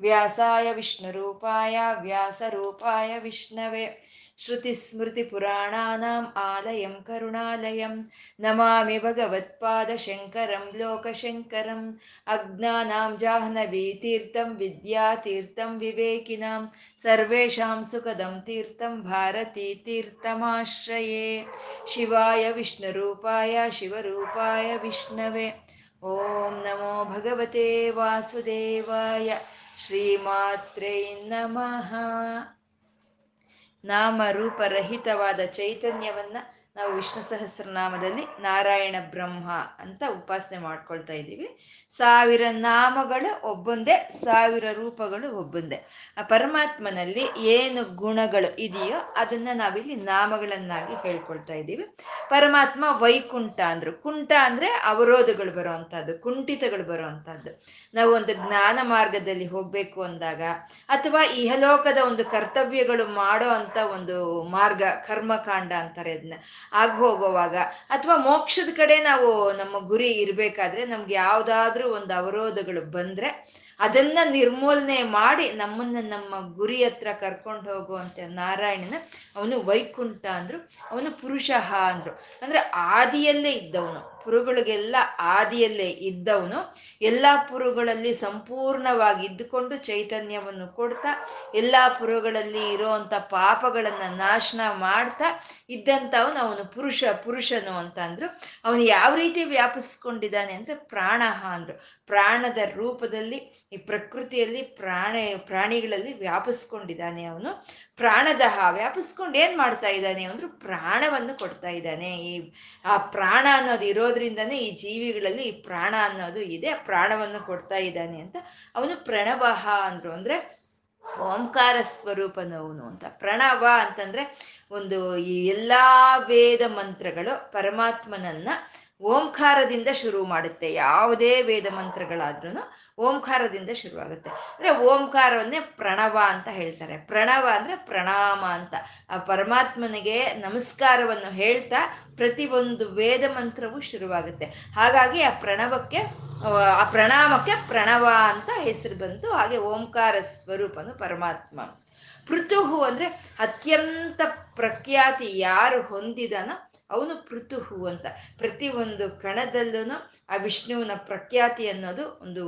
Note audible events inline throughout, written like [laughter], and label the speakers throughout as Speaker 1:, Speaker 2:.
Speaker 1: व्यासाय विष्णुरूपाय व्यासरूपाय विष्णवे श्रुतिस्मृतिपुराणानाम् आलयं करुणालयं नमामि भगवत्पादशङ्करं लोकशङ्करम् अज्ञानां जाह्नवीतीर्थं विद्यातीर्थं विवेकिनां सर्वेषां सुखदं तीर्थं भारतीतीर्थमाश्रये शिवाय विष्णुरूपाय शिवरूपाय विष्णवे ॐ नमो भगवते वासुदेवाय ಶ್ರೀಮಾತ್ರೇ ನಮಃ. ನಾಮ ರೂಪರಹಿತವಾದ ಚೈತನ್ಯವನ್ನ ನಾವು ವಿಷ್ಣು ಸಹಸ್ರನಾಮದಲ್ಲಿ ನಾರಾಯಣ ಬ್ರಹ್ಮ ಅಂತ ಉಪಾಸನೆ ಮಾಡ್ಕೊಳ್ತಾ ಇದ್ದೀವಿ. ಸಾವಿರ ನಾಮಗಳು ಒಬ್ಬೊಂದೇ, ಸಾವಿರ ರೂಪಗಳು ಒಬ್ಬೊಂದೇ. ಆ ಪರಮಾತ್ಮನಲ್ಲಿ ಏನು ಗುಣಗಳು ಇದೆಯೋ ಅದನ್ನ ನಾವಿಲ್ಲಿ ನಾಮಗಳನ್ನಾಗಿ ಹೇಳ್ಕೊಳ್ತಾ ಇದ್ದೀವಿ. ಪರಮಾತ್ಮ ವೈಕುಂಠ ಅಂದ್ರು. ಕುಂಠ ಅಂದ್ರೆ ಅವರೋಧಗಳು ಬರುವಂತಹದ್ದು, ಕುಂಠಿತಗಳು ಬರುವಂತಹದ್ದು. ನಾವು ಒಂದು ಜ್ಞಾನ ಮಾರ್ಗದಲ್ಲಿ ಹೋಗ್ಬೇಕು ಅಂದಾಗ ಅಥವಾ ಇಹಲೋಕದ ಒಂದು ಕರ್ತವ್ಯಗಳು ಮಾಡೋ ಅಂತ ಒಂದು ಮಾರ್ಗ, ಕರ್ಮಕಾಂಡ ಅಂತಾರೆ ಅದನ್ನ ಆಗ ಹೋಗುವಾಗ ಅಥವಾ ಮೋಕ್ಷದ ಕಡೆ ನಾವು ನಮ್ಮ ಗುರಿ ಇರಬೇಕಾದ್ರೆ ನಮ್ಗೆ ಯಾವುದಾದ್ರೂ ಒಂದು ಅವರೋಧಗಳು ಬಂದ್ರೆ ಅದನ್ನ ನಿರ್ಮೂಲನೆ ಮಾಡಿ ನಮ್ಮನ್ನ ನಮ್ಮ ಗುರಿ ಹತ್ರ ಕರ್ಕೊಂಡು ಹೋಗುವಂತ ನಾರಾಯಣನ ಅವನು ವೈಕುಂಠ ಅಂದ್ರು, ಅವನು ಪುರುಷ ಅಂದ್ರು. ಅಂದ್ರೆ ಆದಿಯಲ್ಲೇ ಇದ್ದವನು. ಪುರುಗಳಿಗೆಲ್ಲ ಆದಿಯಲ್ಲೇ ಇದ್ದವನು, ಎಲ್ಲ ಪುರುಗಳಲ್ಲಿ ಸಂಪೂರ್ಣವಾಗಿ ಇದ್ದುಕೊಂಡು ಚೈತನ್ಯವನ್ನು ಕೊಡ್ತಾ, ಎಲ್ಲ ಪುರುಗಳಲ್ಲಿ ಇರೋವಂಥ ಪಾಪಗಳನ್ನ ನಾಶನ ಮಾಡ್ತಾ ಇದ್ದಂಥವನು ಅವನು ಪುರುಷ, ಪುರುಷನು ಅಂತ ಅಂದ್ರು. ಅವನು ಯಾವ ರೀತಿ ವ್ಯಾಪಿಸ್ಕೊಂಡಿದ್ದಾನೆ ಅಂದ್ರೆ ಪ್ರಾಣಹ ಅಂದ್ರು. ಪ್ರಾಣದ ರೂಪದಲ್ಲಿ, ಈ ಪ್ರಕೃತಿಯಲ್ಲಿ ಪ್ರಾಣ, ಪ್ರಾಣಿಗಳಲ್ಲಿ ವ್ಯಾಪಿಸ್ಕೊಂಡಿದ್ದಾನೆ ಅವನು. ಪ್ರಾಣದಹ ವ್ಯಾಪಿಸ್ಕೊಂಡು ಏನ್ ಮಾಡ್ತಾ ಇದ್ದಾನೆ? ಅಂದ್ರೆ ಪ್ರಾಣವನ್ನು ಕೊಡ್ತಾ ಇದ್ದಾನೆ. ಈ, ಆ ಪ್ರಾಣ ಅನ್ನೋದು ಇರೋದ್ರಿಂದನೇ ಈ ಜೀವಿಗಳಲ್ಲಿ ಈ ಪ್ರಾಣ ಅನ್ನೋದು ಇದೆ. ಪ್ರಾಣವನ್ನು ಕೊಡ್ತಾ ಇದ್ದಾನೆ ಅಂತ ಅವನು ಪ್ರಣವಹ ಅಂದ್ರು. ಅಂದ್ರೆ ಓಂಕಾರ ಸ್ವರೂಪನವನು ಅಂತ. ಪ್ರಣವ ಅಂತಂದ್ರೆ ಒಂದು ಈ ಎಲ್ಲಾ ವೇದ ಮಂತ್ರಗಳು ಪರಮಾತ್ಮನನ್ನ ಓಂಕಾರದಿಂದ ಶುರು ಮಾಡುತ್ತೆ. ಯಾವುದೇ ವೇದ ಮಂತ್ರಗಳಾದ್ರೂ ಓಂಕಾರದಿಂದ ಶುರುವಾಗುತ್ತೆ. ಅಂದ್ರೆ ಓಂಕಾರವನ್ನೇ ಪ್ರಣವ ಅಂತ ಹೇಳ್ತಾರೆ. ಪ್ರಣವ ಅಂದ್ರೆ ಪ್ರಣಾಮ ಅಂತ. ಆ ಪರಮಾತ್ಮನಿಗೆ ನಮಸ್ಕಾರವನ್ನು ಹೇಳ್ತಾ ಪ್ರತಿ ಒಂದು ವೇದ ಮಂತ್ರವೂ ಶುರುವಾಗುತ್ತೆ. ಹಾಗಾಗಿ ಆ ಪ್ರಣವಕ್ಕೆ, ಆ ಪ್ರಣಾಮಕ್ಕೆ ಪ್ರಣವ ಅಂತ ಹೆಸರು ಬಂತು. ಹಾಗೆ ಓಂಕಾರ ಸ್ವರೂಪನು ಪರಮಾತ್ಮ. ಪೃಥುಹು ಅಂದ್ರೆ ಅತ್ಯಂತ ಪ್ರಖ್ಯಾತಿ ಯಾರು ಹೊಂದಿದನೋ ಅವನು ಪೃಥುಹು ಅಂತ. ಪ್ರತಿ ಒಂದು ಕಣದಲ್ಲೂ ಆ ವಿಷ್ಣುವಿನ ಪ್ರಖ್ಯಾತಿ ಅನ್ನೋದು ಒಂದು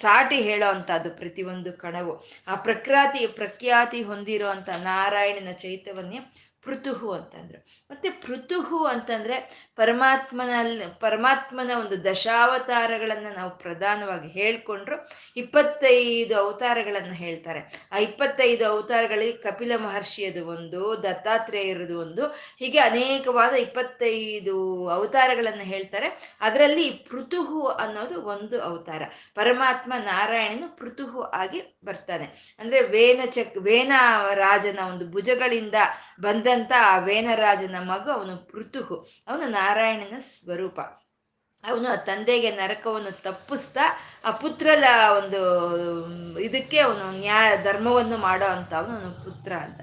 Speaker 1: ಸಾಟಿ ಹೇಳೋ ಅಂಥದ್ದು ಪ್ರತಿಯೊಂದು ಕಣವು. ಆ ಪ್ರಖ್ಯಾತಿ ಪ್ರಖ್ಯಾತಿ ಹೊಂದಿರೋ ನಾರಾಯಣನ ಚೈತನ್ಯ ಪೃಥುಹು ಅಂತಂದ್ರು. ಮತ್ತೆ ಪೃಥುಹು ಅಂತಂದ್ರೆ ಪರಮಾತ್ಮನಲ್ಲಿ ಪರಮಾತ್ಮನ ಒಂದು ದಶಾವತಾರಗಳನ್ನ ನಾವು ಪ್ರಧಾನವಾಗಿ ಹೇಳ್ಕೊಂಡ್ರು. ಇಪ್ಪತ್ತೈದು ಅವತಾರಗಳನ್ನ ಹೇಳ್ತಾರೆ. ಆ ಇಪ್ಪತ್ತೈದು ಅವತಾರಗಳಿಗೆ ಕಪಿಲ ಮಹರ್ಷಿಯದು ಒಂದು, ದತ್ತಾತ್ರೇಯರದು ಒಂದು, ಹೀಗೆ ಅನೇಕವಾದ ಇಪ್ಪತ್ತೈದು ಅವತಾರಗಳನ್ನ ಹೇಳ್ತಾರೆ. ಅದರಲ್ಲಿ ಪೃಥುಹು ಅನ್ನೋದು ಒಂದು ಅವತಾರ. ಪರಮಾತ್ಮ ನಾರಾಯಣನು ಪೃಥುಹು ಆಗಿ ಬರ್ತಾನೆ. ಅಂದ್ರೆ ವೇನ ಚಕ್ ವೇನ ರಾಜನ ಒಂದು ಭುಜಗಳಿಂದ ಬಂದಂತ ಆ ವೇನರಾಜನ ಮಗು, ಅವನು ಪೃಥುಹು. ಅವನು ನಾರಾಯಣನ ಸ್ವರೂಪ. ಅವನು ಆ ತಂದೆಗೆ ನರಕವನ್ನು ತಪ್ಪಿಸ್ತಾ, ಆ ಪುತ್ರಲ ಒಂದು, ಇದಕ್ಕೆ ಅವನು ನ್ಯಾಯ, ಧರ್ಮವನ್ನು ಮಾಡೋ ಅಂತ ಅವನು ಪುತ್ರ ಅಂತ.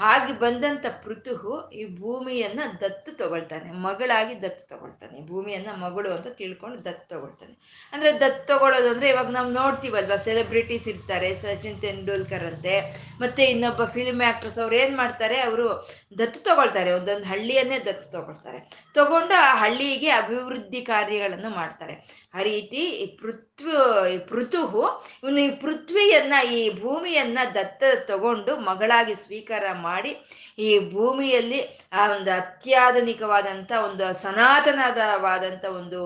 Speaker 1: ಹಾಗೆ ಬಂದಂತ ಪೃಥುಹು ಈ ಭೂಮಿಯನ್ನ ದತ್ತು ತಗೊಳ್ತಾನೆ, ಮಗಳಾಗಿ ದತ್ತು ತಗೊಳ್ತಾನೆ. ಭೂಮಿಯನ್ನ ಮಗಳು ಅಂತ ತಿಳ್ಕೊಂಡು ದತ್ತು ತಗೊಳ್ತಾನೆ. ಅಂದ್ರೆ ದತ್ತು ತಗೊಳ್ಳೋದು ಅಂದ್ರೆ ಇವಾಗ ನಾವು ನೋಡ್ತೀವಲ್ವಾ ಸೆಲೆಬ್ರಿಟೀಸ್ ಇರ್ತಾರೆ, ಸಚಿನ್ ತೆಂಡೂಲ್ಕರ್ ಅಂತೆ, ಮತ್ತೆ ಇನ್ನೊಬ್ಬ ಫಿಲ್ಮ್ ಆಕ್ಟ್ರೆಸ್ ಅವ್ರು ಏನ್ ಮಾಡ್ತಾರೆ, ಅವರು ದತ್ತು ತಗೊಳ್ತಾರೆ, ಒಂದೊಂದು ಹಳ್ಳಿಯನ್ನೇ ದತ್ತು ತಗೊಳ್ತಾರೆ. ತಗೊಂಡು ಆ ಹಳ್ಳಿಗೆ ಅಭಿವೃದ್ಧಿ ಕಾರ್ಯಗಳನ್ನು ಮಾಡ್ತಾರೆ. ಆ ರೀತಿ ಈ ಪೃಥ್ವಿ ಪೃಥುಹು, ಇವನು ಈ ಪೃಥ್ವಿಯನ್ನ, ಈ ಭೂಮಿಯನ್ನ ದತ್ತ ತಗೊಂಡು ಮಗಳಾಗಿ ಸ್ವೀಕಾರ ಮಾಡಿ ಈ ಭೂಮಿಯಲ್ಲಿ ಆ ಒಂದು ಅತ್ಯಾಧುನಿಕವಾದಂಥ ಒಂದು ಸನಾತನವಾದಂಥ ಒಂದು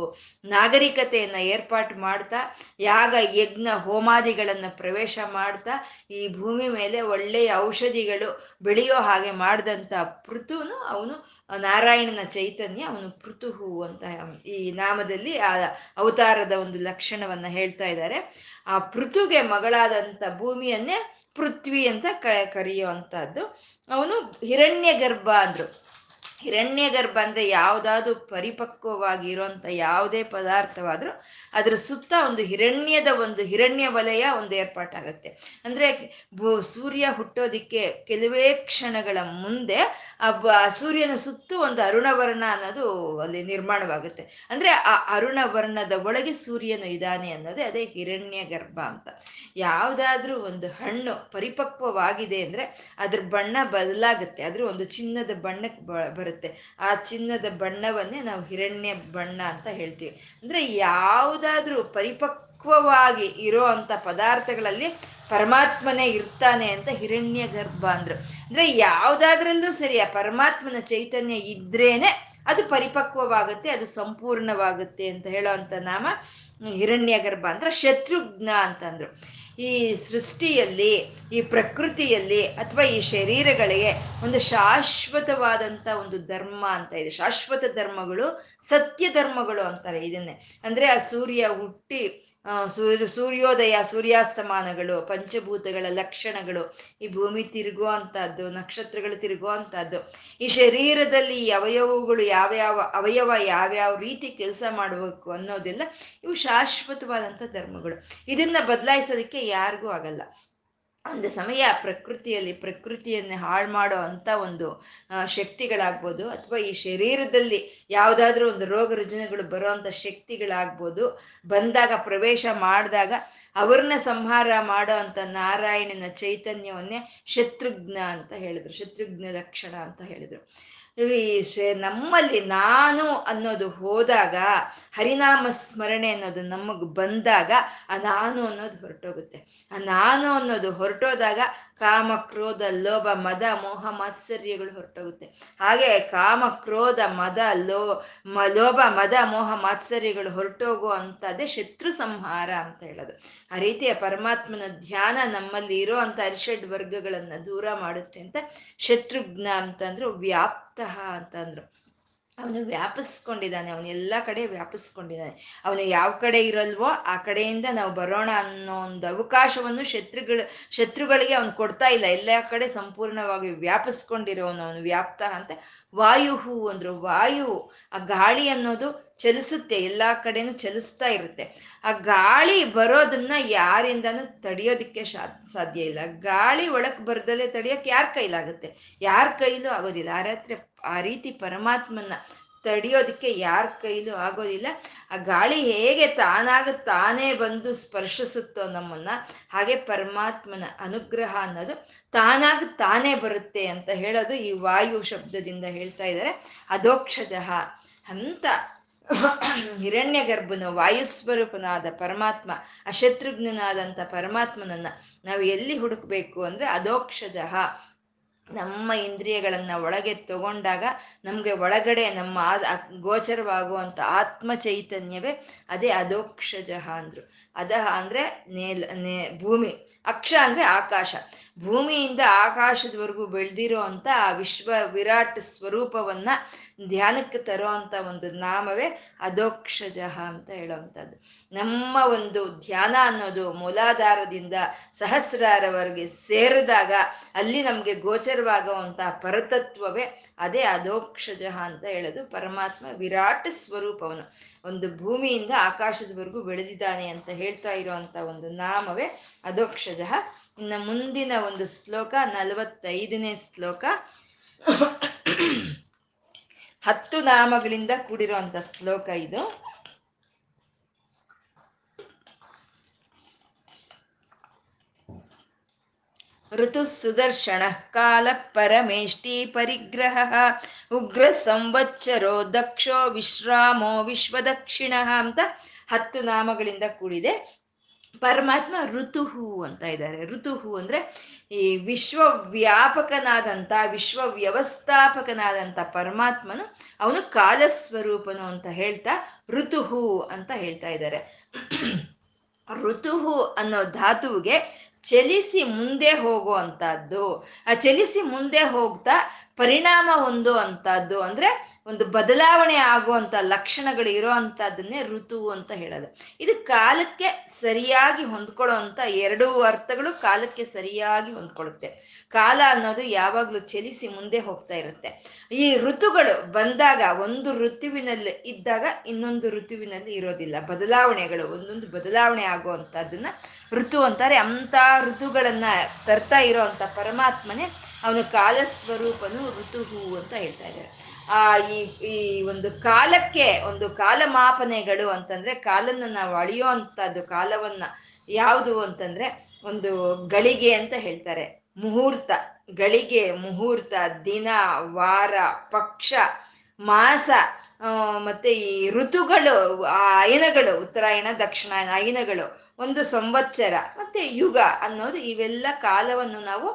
Speaker 1: ನಾಗರಿಕತೆಯನ್ನು ಏರ್ಪಾಟು ಮಾಡ್ತಾ, ಯಾಗ, ಯಜ್ಞ, ಹೋಮಾದಿಗಳನ್ನು ಪ್ರವೇಶ ಮಾಡ್ತಾ, ಈ ಭೂಮಿ ಮೇಲೆ ಒಳ್ಳೆಯ ಔಷಧಿಗಳು ಬೆಳೆಯೋ ಹಾಗೆ ಮಾಡಿದಂಥ ಪೃಥುನು ಅವನು ನಾರಾಯಣನ ಚೈತನ್ಯ, ಅವನು ಪೃಥುಹು ಅಂತ ಈ ನಾಮದಲ್ಲಿ ಆ ಅವತಾರದ ಒಂದು ಲಕ್ಷಣವನ್ನು ಹೇಳ್ತಾ ಇದ್ದಾರೆ. ಆ ಪೃಥುಗೆ ಮಗಳಾದಂಥ ಭೂಮಿಯನ್ನೇ ಪೃಥ್ವಿ ಅಂತ ಕ ಕರೆಯುವಂಥದ್ದು ಅವನು ಹಿರಣ್ಯ ಗರ್ಭ ಅಂದ್ರು. ಹಿರಣ್ಯ ಗರ್ಭ ಅಂದ್ರೆ ಯಾವ್ದಾದ್ರು ಪರಿಪಕ್ವವಾಗಿ ಇರುವಂತ ಯಾವುದೇ ಪದಾರ್ಥವಾದ್ರೂ ಅದ್ರ ಸುತ್ತ ಒಂದು ಹಿರಣ್ಯದ ಒಂದು ಹಿರಣ್ಯ ವಲಯ ಒಂದು ಏರ್ಪಾಟಾಗತ್ತೆ. ಅಂದ್ರೆ ಸೂರ್ಯ ಹುಟ್ಟೋದಿಕ್ಕೆ ಕೆಲವೇ ಕ್ಷಣಗಳ ಮುಂದೆ ಆ ಸೂರ್ಯನ ಸುತ್ತು ಒಂದು ಅರುಣವರ್ಣ ಅನ್ನೋದು ಅಲ್ಲಿ ನಿರ್ಮಾಣವಾಗುತ್ತೆ. ಅಂದ್ರೆ ಆ ಅರುಣವರ್ಣದ ಒಳಗೆ ಸೂರ್ಯನು ಇದ್ದಾನೆ ಅನ್ನೋದೇ ಅದೇ ಹಿರಣ್ಯ ಗರ್ಭ ಅಂತ. ಯಾವುದಾದ್ರೂ ಒಂದು ಹಣ್ಣು ಪರಿಪಕ್ವವಾಗಿದೆ ಅಂದ್ರೆ ಅದ್ರ ಬಣ್ಣ ಬದಲಾಗುತ್ತೆ. ಅದ್ರ ಒಂದು ಚಿನ್ನದ ಬಣ್ಣಕ್ಕೆ ಬರುತ್ತೆ ಬರುತ್ತೆ. ಆ ಚಿನ್ನದ ಬಣ್ಣವನ್ನೇ ನಾವು ಹಿರಣ್ಯ ಬಣ್ಣ ಅಂತ ಹೇಳ್ತೀವಿ. ಅಂದ್ರೆ ಯಾವುದಾದ್ರೂ ಪರಿಪಕ್ವವಾಗಿ ಇರೋ ಅಂಥ ಪದಾರ್ಥಗಳಲ್ಲಿ ಪರಮಾತ್ಮನೇ ಇರ್ತಾನೆ ಅಂತ ಹಿರಣ್ಯ ಗರ್ಭ ಅಂದ್ರು. ಅಂದ್ರೆ ಯಾವ್ದಾದ್ರಲ್ಲೂ ಸರಿ ಆ ಪರಮಾತ್ಮನ ಚೈತನ್ಯ ಇದ್ರೇನೆ ಅದು ಪರಿಪಕ್ವವಾಗುತ್ತೆ, ಅದು ಸಂಪೂರ್ಣವಾಗುತ್ತೆ ಅಂತ ಹೇಳೋ ಅಂತ ನಾಮ ಹಿರಣ್ಯ ಗರ್ಭ ಅಂದ್ರೆ ಶತ್ರುಘ್ನ ಅಂತಂದ್ರು ಈ ಸೃಷ್ಟಿಯಲ್ಲಿ, ಈ ಪ್ರಕೃತಿಯಲ್ಲಿ ಅಥವಾ ಈ ಶರೀರಗಳಿಗೆ ಒಂದು ಶಾಶ್ವತವಾದಂಥ ಒಂದು ಧರ್ಮ ಅಂತ ಇದೆ. ಶಾಶ್ವತ ಧರ್ಮಗಳು ಸತ್ಯ ಧರ್ಮಗಳು ಅಂತಾರೆ ಇದನ್ನೇ. ಅಂದ್ರೆ ಆ ಸೂರ್ಯ ಹುಟ್ಟಿ ಸೂರ್ಯ, ಸೂರ್ಯೋದಯ, ಸೂರ್ಯಾಸ್ತಮಾನಗಳು, ಪಂಚಭೂತಗಳ ಲಕ್ಷಣಗಳು, ಈ ಭೂಮಿ ತಿರುಗೋ ಅಂಥದ್ದು ನಕ್ಷತ್ರಗಳು ತಿರುಗೋ ಅಂಥದ್ದು ಈ ಶರೀರದಲ್ಲಿ ಈ ಅವಯವಗಳು ಯಾವ್ಯಾವ, ಅವಯವ ಯಾವ್ಯಾವ ರೀತಿ ಕೆಲಸ ಮಾಡಬೇಕು ಅನ್ನೋದೆಲ್ಲ ಇವು ಶಾಶ್ವತವಾದಂಥ ಧರ್ಮಗಳು. ಇದನ್ನ ಬದಲಾಯಿಸೋದಕ್ಕೆ ಯಾರಿಗೂ ಆಗಲ್ಲ. ಒಂದು ಸಮಯ ಪ್ರಕೃತಿಯಲ್ಲಿ, ಪ್ರಕೃತಿಯನ್ನು ಹಾಳು ಮಾಡೋ ಅಂಥ ಒಂದು ಶಕ್ತಿಗಳಾಗ್ಬೋದು, ಅಥವಾ ಈ ಶರೀರದಲ್ಲಿ ಯಾವುದಾದ್ರೂ ಒಂದು ರೋಗ ರುಜಿನಗಳು ಬರೋವಂಥ ಶಕ್ತಿಗಳಾಗ್ಬೋದು, ಬಂದಾಗ ಪ್ರವೇಶ ಮಾಡಿದಾಗ ಅವ್ರನ್ನ ಸಂಹಾರ ಮಾಡೋ ಅಂಥ ನಾರಾಯಣನ ಚೈತನ್ಯವನ್ನೇ ಶತ್ರುಘ್ನ ಅಂತ ಹೇಳಿದ್ರು, ಶತ್ರುಘ್ನ ಲಕ್ಷಣ ಅಂತ ಹೇಳಿದರು. ನಮ್ಮಲ್ಲಿ ನಾನು ಅನ್ನೋದು ಹೋದಾಗ, ಹರಿನಾಮ ಸ್ಮರಣೆ ಅನ್ನೋದು ನಮಗೆ ಬಂದಾಗ, ಆ ನಾನು ಅನ್ನೋದು ಹೊರಟೋಗುತ್ತೆ. ಆ ನಾನು ಅನ್ನೋದು ಹೊರಟೋದಾಗ ಕಾಮ ಕ್ರೋಧ ಲೋಭ, ಮದ, ಮೋಹ, ಮಾತ್ಸರ್ಯಗಳು ಹೊರಟೋಗುತ್ತೆ. ಹಾಗೆ ಕಾಮ ಕ್ರೋಧ ಮದ, ಲೋ, ಮ, ಲೋಭ, ಮದ, ಮೋಹ, ಮಾತ್ಸರ್ಯಗಳು ಹೊರಟೋಗೋ ಅಂತದೇ ಶತ್ರು ಸಂಹಾರ ಅಂತ ಹೇಳೋದು. ಆ ರೀತಿಯ ಪರಮಾತ್ಮನ ಧ್ಯಾನ ನಮ್ಮಲ್ಲಿ ಇರೋ ಅಂತ ಅರಿಷಡ್ ವರ್ಗಗಳನ್ನು ದೂರ ಮಾಡುತ್ತೆ ಅಂತ ಶತ್ರುಘ್ನ ಅಂತಂದ್ರು ವ್ಯಾಪ್ತಃ ಅಂತಂದ್ರು. ಅವನು ವ್ಯಾಪಿಸ್ಕೊಂಡಿದ್ದಾನೆ, ಅವನು ಎಲ್ಲ ಕಡೆ ವ್ಯಾಪಿಸ್ಕೊಂಡಿದ್ದಾನೆ. ಅವನು ಯಾವ ಕಡೆ ಇರಲ್ವೋ ಆ ಕಡೆಯಿಂದ ನಾವು ಬರೋಣ ಅನ್ನೋ ಒಂದು ಅವಕಾಶವನ್ನು ಶತ್ರುಗಳು, ಶತ್ರುಗಳಿಗೆ ಅವನು ಕೊಡ್ತಾ ಇಲ್ಲ. ಎಲ್ಲ ಕಡೆ ಸಂಪೂರ್ಣವಾಗಿ ವ್ಯಾಪಿಸ್ಕೊಂಡಿರೋನು ಅವನು ವ್ಯಾಪ್ತ ಅಂತ. ವಾಯು ಅಂದರು, ವಾಯು, ಆ ಗಾಳಿ ಅನ್ನೋದು ಚಲಿಸುತ್ತೆ, ಎಲ್ಲ ಕಡೆನೂ ಚಲಿಸ್ತಾ ಇರುತ್ತೆ. ಆ ಗಾಳಿ ಬರೋದನ್ನ ಯಾರಿಂದನೂ ತಡೆಯೋದಿಕ್ಕೆ ಸಾಧ್ಯ ಇಲ್ಲ. ಗಾಳಿ ಒಳಕ್ ಬರ್ದಲ್ಲೇ ತಡೆಯೋಕೆ ಯಾರ ಕೈಲಾಗುತ್ತೆ? ಯಾರ ಕೈಲೂ ಆಗೋದಿಲ್ಲ. ಆ ರಾತ್ರಿ ಆ ರೀತಿ ಪರಮಾತ್ಮನ ತಡೆಯೋದಕ್ಕೆ ಯಾರ ಕೈಲೂ ಆಗೋದಿಲ್ಲ. ಆ ಗಾಳಿ ಹೇಗೆ ತಾನಾಗ ತಾನೇ ಬಂದು ಸ್ಪರ್ಶಿಸುತ್ತೋ ನಮ್ಮನ್ನ, ಹಾಗೆ ಪರಮಾತ್ಮನ ಅನುಗ್ರಹ ಅನ್ನೋದು ತಾನಾಗ ತಾನೇ ಬರುತ್ತೆ ಅಂತ ಹೇಳೋದು ಈ ವಾಯು ಶಬ್ದದಿಂದ ಹೇಳ್ತಾ ಇದ್ದಾರೆ. ಅದೋಕ್ಷಜಃ. ಅಂತ [coughs] ಹಿರಣ್ಯ ಗರ್ಭನು ವಾಯುಸ್ವರೂಪನಾದ ಪರಮಾತ್ಮ ಅಶತ್ರುಘ್ನಾದಂಥ ಪರಮಾತ್ಮನನ್ನ ನಾವು ಎಲ್ಲಿ ಹುಡುಕ್ಬೇಕು ಅಂದ್ರೆ ಅದೋಕ್ಷಜಃ ನಮ್ಮ ಇಂದ್ರಿಯಗಳನ್ನು ಒಳಗೆ ತಗೊಂಡಾಗ ನಮಗೆ ಒಳಗಡೆ ನಮ್ಮ ಗೋಚರವಾಗುವಂಥ ಆತ್ಮ ಚೈತನ್ಯವೇ ಅದೇ ಅದೋಕ್ಷಜಃ ಅಂದ್ರು. ಅದಹ ಅಂದ್ರೆ ನೇಲ್, ನೇ ಭೂಮಿ, ಅಕ್ಷ ಅಂದ್ರೆ ಆಕಾಶ. ಭೂಮಿಯಿಂದ ಆಕಾಶದವರೆಗೂ ಬೆಳೆದಿರೋ ಅಂತ ಆ ವಿಶ್ವ ವಿರಾಟ್ ಸ್ವರೂಪವನ್ನ ಧ್ಯಾನಕ್ಕೆ ತರೋ ಅಂತ ಒಂದು ನಾಮವೇ ಅದೋಕ್ಷಜಃ ಅಂತ ಹೇಳುವಂಥದ್ದು. ನಮ್ಮ ಒಂದು ಧ್ಯಾನ ಅನ್ನೋದು ಮೂಲಾಧಾರದಿಂದ ಸಹಸ್ರಾರವರೆಗೆ ಸೇರಿದಾಗ ಅಲ್ಲಿ ನಮಗೆ ಗೋಚರವಾಗುವಂಥ ಪರತತ್ವವೇ ಅದೇ ಅದೋಕ್ಷಜಃ ಅಂತ ಹೇಳೋದು. ಪರಮಾತ್ಮ ವಿರಾಟ್ ಸ್ವರೂಪವನು. ಒಂದು ಭೂಮಿಯಿಂದ ಆಕಾಶದವರೆಗೂ ಬೆಳೆದಿದ್ದಾನೆ ಅಂತ ಹೇಳ್ತಾ ಇರುವಂತ ಒಂದು ನಾಮವೇ ಅದೋಕ್ಷಜಃ ಇನ್ನು ಮುಂದಿನ ಒಂದು ಶ್ಲೋಕ, ನಲವತ್ತೈದನೇ ಶ್ಲೋಕ. ಹತ್ತು ನಾಮಗಳಿಂದ ಕೂಡಿರುವಂತ ಶ್ಲೋಕ ಇದು. ಋತು ಸುದರ್ಶನ ಕಾಲ ಪರಮೇಷ್ಟಿ ಪರಿಗ್ರಹ, ಉಗ್ರ ಸಂವತ್ಸರೋ ದಕ್ಷೋ ವಿಶ್ರಾಮೋ ವಿಶ್ವದಕ್ಷಿಣ ಅಂತ ಹತ್ತು ನಾಮಗಳಿಂದ ಕೂಡಿದೆ. ಪರಮಾತ್ಮ ಋತುಹು ಅಂತ ಇದ್ದಾರೆ. ಋತುಹು ಅಂದ್ರೆ ಈ ವಿಶ್ವ ವ್ಯಾಪಕನಾದಂತ ವಿಶ್ವ ವ್ಯವಸ್ಥಾಪಕನಾದಂಥ ಪರಮಾತ್ಮನು ಅವನು ಕಾಲಸ್ವರೂಪನು ಅಂತ ಹೇಳ್ತಾ ಋತುಹು ಅಂತ ಹೇಳ್ತಾ ಇದ್ದಾರೆ. ಋತುಹು ಅನ್ನೋ ಧಾತುವಿಗೆ ಚಲಿಸಿ ಮುಂದೆ ಹೋಗುವಂತಹದ್ದು. ಆ ಚಲಿಸಿ ಮುಂದೆ ಹೋಗ್ತಾ ಪರಿಣಾಮ ಒಂದು ಅಂತದ್ದು ಅಂದ್ರೆ ಒಂದು ಬದಲಾವಣೆ ಆಗುವಂತ ಲಕ್ಷಣಗಳು ಇರೋ ಅಂತದನ್ನೇ ಋತು ಅಂತ ಹೇಳೋದು. ಇದು ಕಾಲಕ್ಕೆ ಸರಿಯಾಗಿ ಹೊಂದ್ಕೊಳ್ಳೋ ಅಂತ ಎರಡು ಅರ್ಥಗಳು ಕಾಲಕ್ಕೆ ಸರಿಯಾಗಿ ಹೊಂದ್ಕೊಳ್ಳುತ್ತೆ. ಕಾಲ ಅನ್ನೋದು ಯಾವಾಗ್ಲೂ ಚಲಿಸಿ ಮುಂದೆ ಹೋಗ್ತಾ ಇರುತ್ತೆ. ಈ ಋತುಗಳು ಬಂದಾಗ ಒಂದು ಋತುವಿನಲ್ಲಿ ಇದ್ದಾಗ ಇನ್ನೊಂದು ಋತುವಿನಲ್ಲಿ ಇರೋದಿಲ್ಲ. ಬದಲಾವಣೆಗಳು ಒಂದೊಂದು ಬದಲಾವಣೆ ಆಗುವಂತದನ್ನ ಋತು ಅಂತಾರೆ. ಅಂತ ಋತುಗಳನ್ನ ತರ್ತಾ ಇರೋ ಅಂತ ಪರಮಾತ್ಮನೇ ಅವನು ಕಾಲಸ್ವರೂಪನು ಋತುಹು ಅಂತ ಹೇಳ್ತಾ ಇದ್ದಾರೆ. ಆ, ಈ ಒಂದು ಕಾಲಕ್ಕೆ ಒಂದು ಕಾಲಮಾಪನೆಗಳು ಅಂತಂದ್ರೆ ಕಾಲನ್ನ ನಾವು ಅಳಿಯೋ ಅಂತದ್ದು ಕಾಲವನ್ನ ಯಾವುದು ಅಂತಂದ್ರೆ ಒಂದು ಗಳಿಗೆ ಅಂತ ಹೇಳ್ತಾರೆ. ಮುಹೂರ್ತ, ಗಳಿಗೆ ಮುಹೂರ್ತ, ದಿನ, ವಾರ, ಪಕ್ಷ, ಮಾಸ ಮತ್ತೆ ಈ ಋತುಗಳು, ಆ ಅಯನಗಳು ಉತ್ತರಾಯಣ ದಕ್ಷಿಣಾಯನ ಅಯನಗಳು ಒಂದು ಸಂವತ್ಸರ. ಮತ್ತೆ ಯುಗ ಅನ್ನೋದು ಇವೆಲ್ಲ ಕಾಲವನ್ನು ನಾವು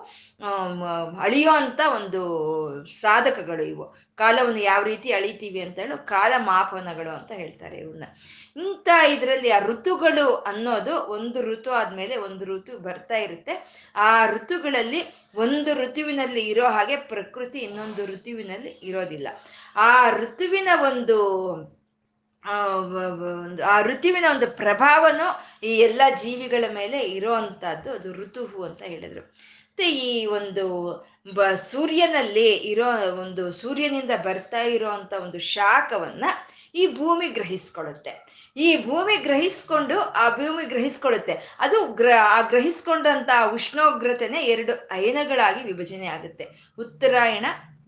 Speaker 1: ಅಳಿಯೋ ಅಂತ ಒಂದು ಸಾಧಕಗಳು ಇವು. ಕಾಲವನ್ನು ಯಾವ ರೀತಿ ಅಳಿತೀವಿ ಅಂತ ಹೇಳಿ, ಕಾಲ ಮಾಪನಗಳು ಅಂತ ಹೇಳ್ತಾರೆ ಇವನ್ನ ಇಂಥ ಇದರಲ್ಲಿ ಆ ಋತುಗಳು ಅನ್ನೋದು ಒಂದು ಋತು ಆದ್ಮೇಲೆ ಒಂದು ಋತು ಬರ್ತಾ ಇರುತ್ತೆ. ಆ ಋತುಗಳಲ್ಲಿ ಒಂದು ಋತುವಿನಲ್ಲಿ ಇರೋ ಹಾಗೆ ಪ್ರಕೃತಿ ಇನ್ನೊಂದು ಋತುವಿನಲ್ಲಿ ಇರೋದಿಲ್ಲ. ಆ ಋತುವಿನ ಒಂದು ಒಂದು ಆ ಋತುವಿನ ಒಂದು ಪ್ರಭಾವನೂ ಈ ಎಲ್ಲ ಜೀವಿಗಳ ಮೇಲೆ ಇರೋ ಅಂತದ್ದು ಅದು ಋತುಹು ಅಂತ ಹೇಳಿದ್ರು. ಮತ್ತೆ ಈ ಒಂದು ಬ ಸೂರ್ಯನಲ್ಲಿ ಇರೋ ಒಂದು ಸೂರ್ಯನಿಂದ ಬರ್ತಾ ಇರೋ ಒಂದು ಶಾಖವನ್ನ ಈ ಭೂಮಿ ಗ್ರಹಿಸ್ಕೊಳ್ಳುತ್ತೆ. ಈ ಭೂಮಿ ಗ್ರಹಿಸ್ಕೊಂಡು, ಆ ಭೂಮಿ ಗ್ರಹಿಸ್ಕೊಳ್ಳುತ್ತೆ. ಅದು ಗ್ರ, ಆ ಗ್ರಹಿಸ್ಕೊಂಡಂತ ಉಷ್ಣೋಗ್ರತೆನೆ ಎರಡು ಅಯನಗಳಾಗಿ ವಿಭಜನೆ ಆಗುತ್ತೆ. ಉತ್ತರಾಯಣ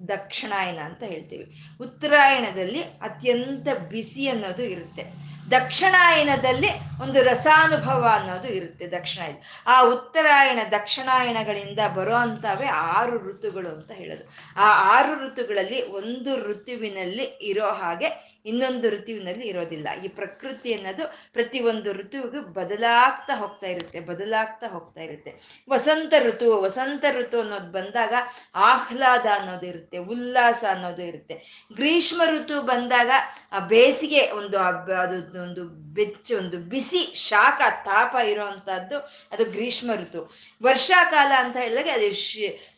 Speaker 1: ದಕ್ಷಿಣಾಯನ ಅಂತ ಹೇಳ್ತೀವಿ. ಉತ್ತರಾಯಣದಲ್ಲಿ ಅತ್ಯಂತ ಬಿಸಿ ಅನ್ನೋದು ಇರುತ್ತೆ. ದಕ್ಷಿಣಾಯನದಲ್ಲಿ ಒಂದು ರಸಾನುಭವ ಅನ್ನೋದು ಇರುತ್ತೆ ದಕ್ಷಿಣಾಯನ. ಆ ಉತ್ತರಾಯಣ ದಕ್ಷಿಣಾಯನಗಳಿಂದ ಬರೋ ಅಂತವೇ ಆರು ಋತುಗಳು ಅಂತ ಹೇಳೋದು. ಆ ಆರು ಋತುಗಳಲ್ಲಿ ಒಂದು ಋತುವಿನಲ್ಲಿ ಇರೋ ಹಾಗೆ ಇನ್ನೊಂದು ಋತುವಿನಲ್ಲಿ ಇರೋದಿಲ್ಲ. ಈ ಪ್ರಕೃತಿ ಅನ್ನೋದು ಪ್ರತಿ ಒಂದು ಋತುವಿಗೂ ಬದಲಾಗ್ತಾ ಹೋಗ್ತಾ ಇರುತ್ತೆ, ಬದಲಾಗ್ತಾ ಹೋಗ್ತಾ ಇರುತ್ತೆ. ವಸಂತ ಋತು ವಸಂತ ಋತು ಅನ್ನೋದು ಬಂದಾಗ ಆಹ್ಲಾದ ಅನ್ನೋದು ಇರುತ್ತೆ, ಉಲ್ಲಾಸ ಅನ್ನೋದು ಇರುತ್ತೆ. ಗ್ರೀಷ್ಮ ಋತು ಬಂದಾಗ ಆ ಬೇಸಿಗೆ ಒಂದು ಅದು ಒಂದು ಬೆಚ್ಚ, ಒಂದು ಬಿಸಿ, ಶಾಖ, ತಾಪ ಇರೋವಂಥದ್ದು ಅದು ಗ್ರೀಷ್ಮ ಋತು. ವರ್ಷಾಕಾಲ ಅಂತ ಹೇಳಿದಾಗ ಅದು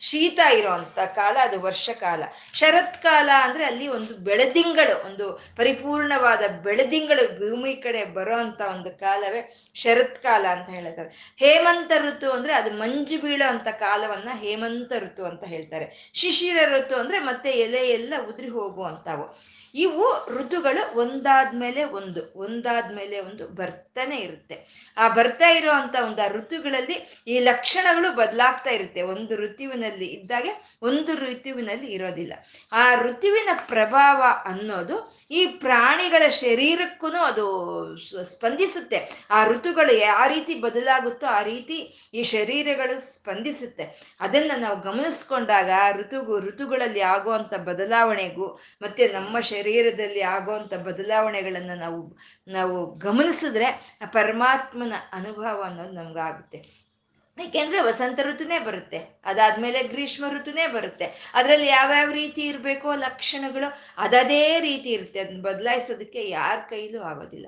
Speaker 1: ಶೀತ ಇರೋವಂಥ ಕಾಲ, ಅದು ವರ್ಷಕಾಲ. ಶರತ್ಕಾಲ ಅಂದ್ರೆ ಅಲ್ಲಿ ಒಂದು ಬೆಳದಿಂಗಳು, ಒಂದು ಪರಿಪೂರ್ಣವಾದ ಬೆಳದಿಂಗಳು ಭೂಮಿ ಕಡೆ ಬರೋ ಒಂದು ಕಾಲವೇ ಶರತ್ಕಾಲ ಅಂತ ಹೇಳ್ತಾರೆ. ಹೇಮಂತ ಋತು ಅಂದ್ರೆ ಅದು ಮಂಜು ಬೀಳೋ ಅಂತ ಕಾಲವನ್ನ ಹೇಮಂತ ಋತು ಅಂತ ಹೇಳ್ತಾರೆ. ಶಿಶಿರ ಋತು ಅಂದ್ರೆ ಮತ್ತೆ ಎಲೆ ಎಲ್ಲ ಉದುರಿ ಹೋಗುವಂಥವು. ಇವು ಋತುಗಳು ಒಂದಾದ್ಮೇಲೆ ಒಂದು ಒಂದಾದ್ಮೇಲೆ ಒಂದು ಬರ್ತಾನೆ ಇರುತ್ತೆ. ಆ ಬರ್ತಾ ಇರುವಂತ ಒಂದು ಋತುಗಳಲ್ಲಿ ಈ ಲಕ್ಷಣಗಳು ಬದಲಾಗ್ತಾ ಇರುತ್ತೆ. ಒಂದು ಋತುವಿನಲ್ಲಿ ಇದ್ದಾಗೆ ಒಂದು ಋತುವಿನಲ್ಲಿ ಇರೋದಿಲ್ಲ. ಆ ಋತುವಿನ ಪ್ರಭಾವ ಅನ್ನೋದು ಈ ಪ್ರಾಣಿಗಳ ಶರೀರಕ್ಕೂ ಅದು ಸ್ಪಂದಿಸುತ್ತೆ. ಆ ಋತುಗಳು ಯಾವ ರೀತಿ ಬದಲಾಗುತ್ತೋ ಆ ರೀತಿ ಈ ಶರೀರಗಳು ಸ್ಪಂದಿಸುತ್ತೆ. ಅದನ್ನ ನಾವು ಗಮನಿಸ್ಕೊಂಡಾಗ ಋತುಗು, ಋತುಗಳಲ್ಲಿ ಆಗುವಂತ ಬದಲಾವಣೆಗೂ ಮತ್ತೆ ನಮ್ಮ ಶರೀರದಲ್ಲಿ ಆಗುವಂತ ಬದಲಾವಣೆಗಳನ್ನ ನಾವು ನಾವು ಗಮನಿಸಿದ್ರೆ ಪರಮಾತ್ಮನ ಅನುಭವ ಅನ್ನೋದು ನಮ್ಗಾಗುತ್ತೆ. ಏಕೆಂದ್ರೆ ವಸಂತ ಋತುನೇ ಬರುತ್ತೆ. ಅದಾದ್ಮೇಲೆ ಗ್ರೀಷ್ಮ ಋತುನೇ ಬರುತ್ತೆ. ಅದರಲ್ಲಿ ಯಾವ್ಯಾವ ರೀತಿ ಇರಬೇಕೋ ಲಕ್ಷಣಗಳು ಅದದೇ ರೀತಿ ಇರುತ್ತೆ. ಅದನ್ನ ಬದಲಾಯಿಸೋದಕ್ಕೆ ಯಾರ ಕೈಲೂ ಆಗೋದಿಲ್ಲ.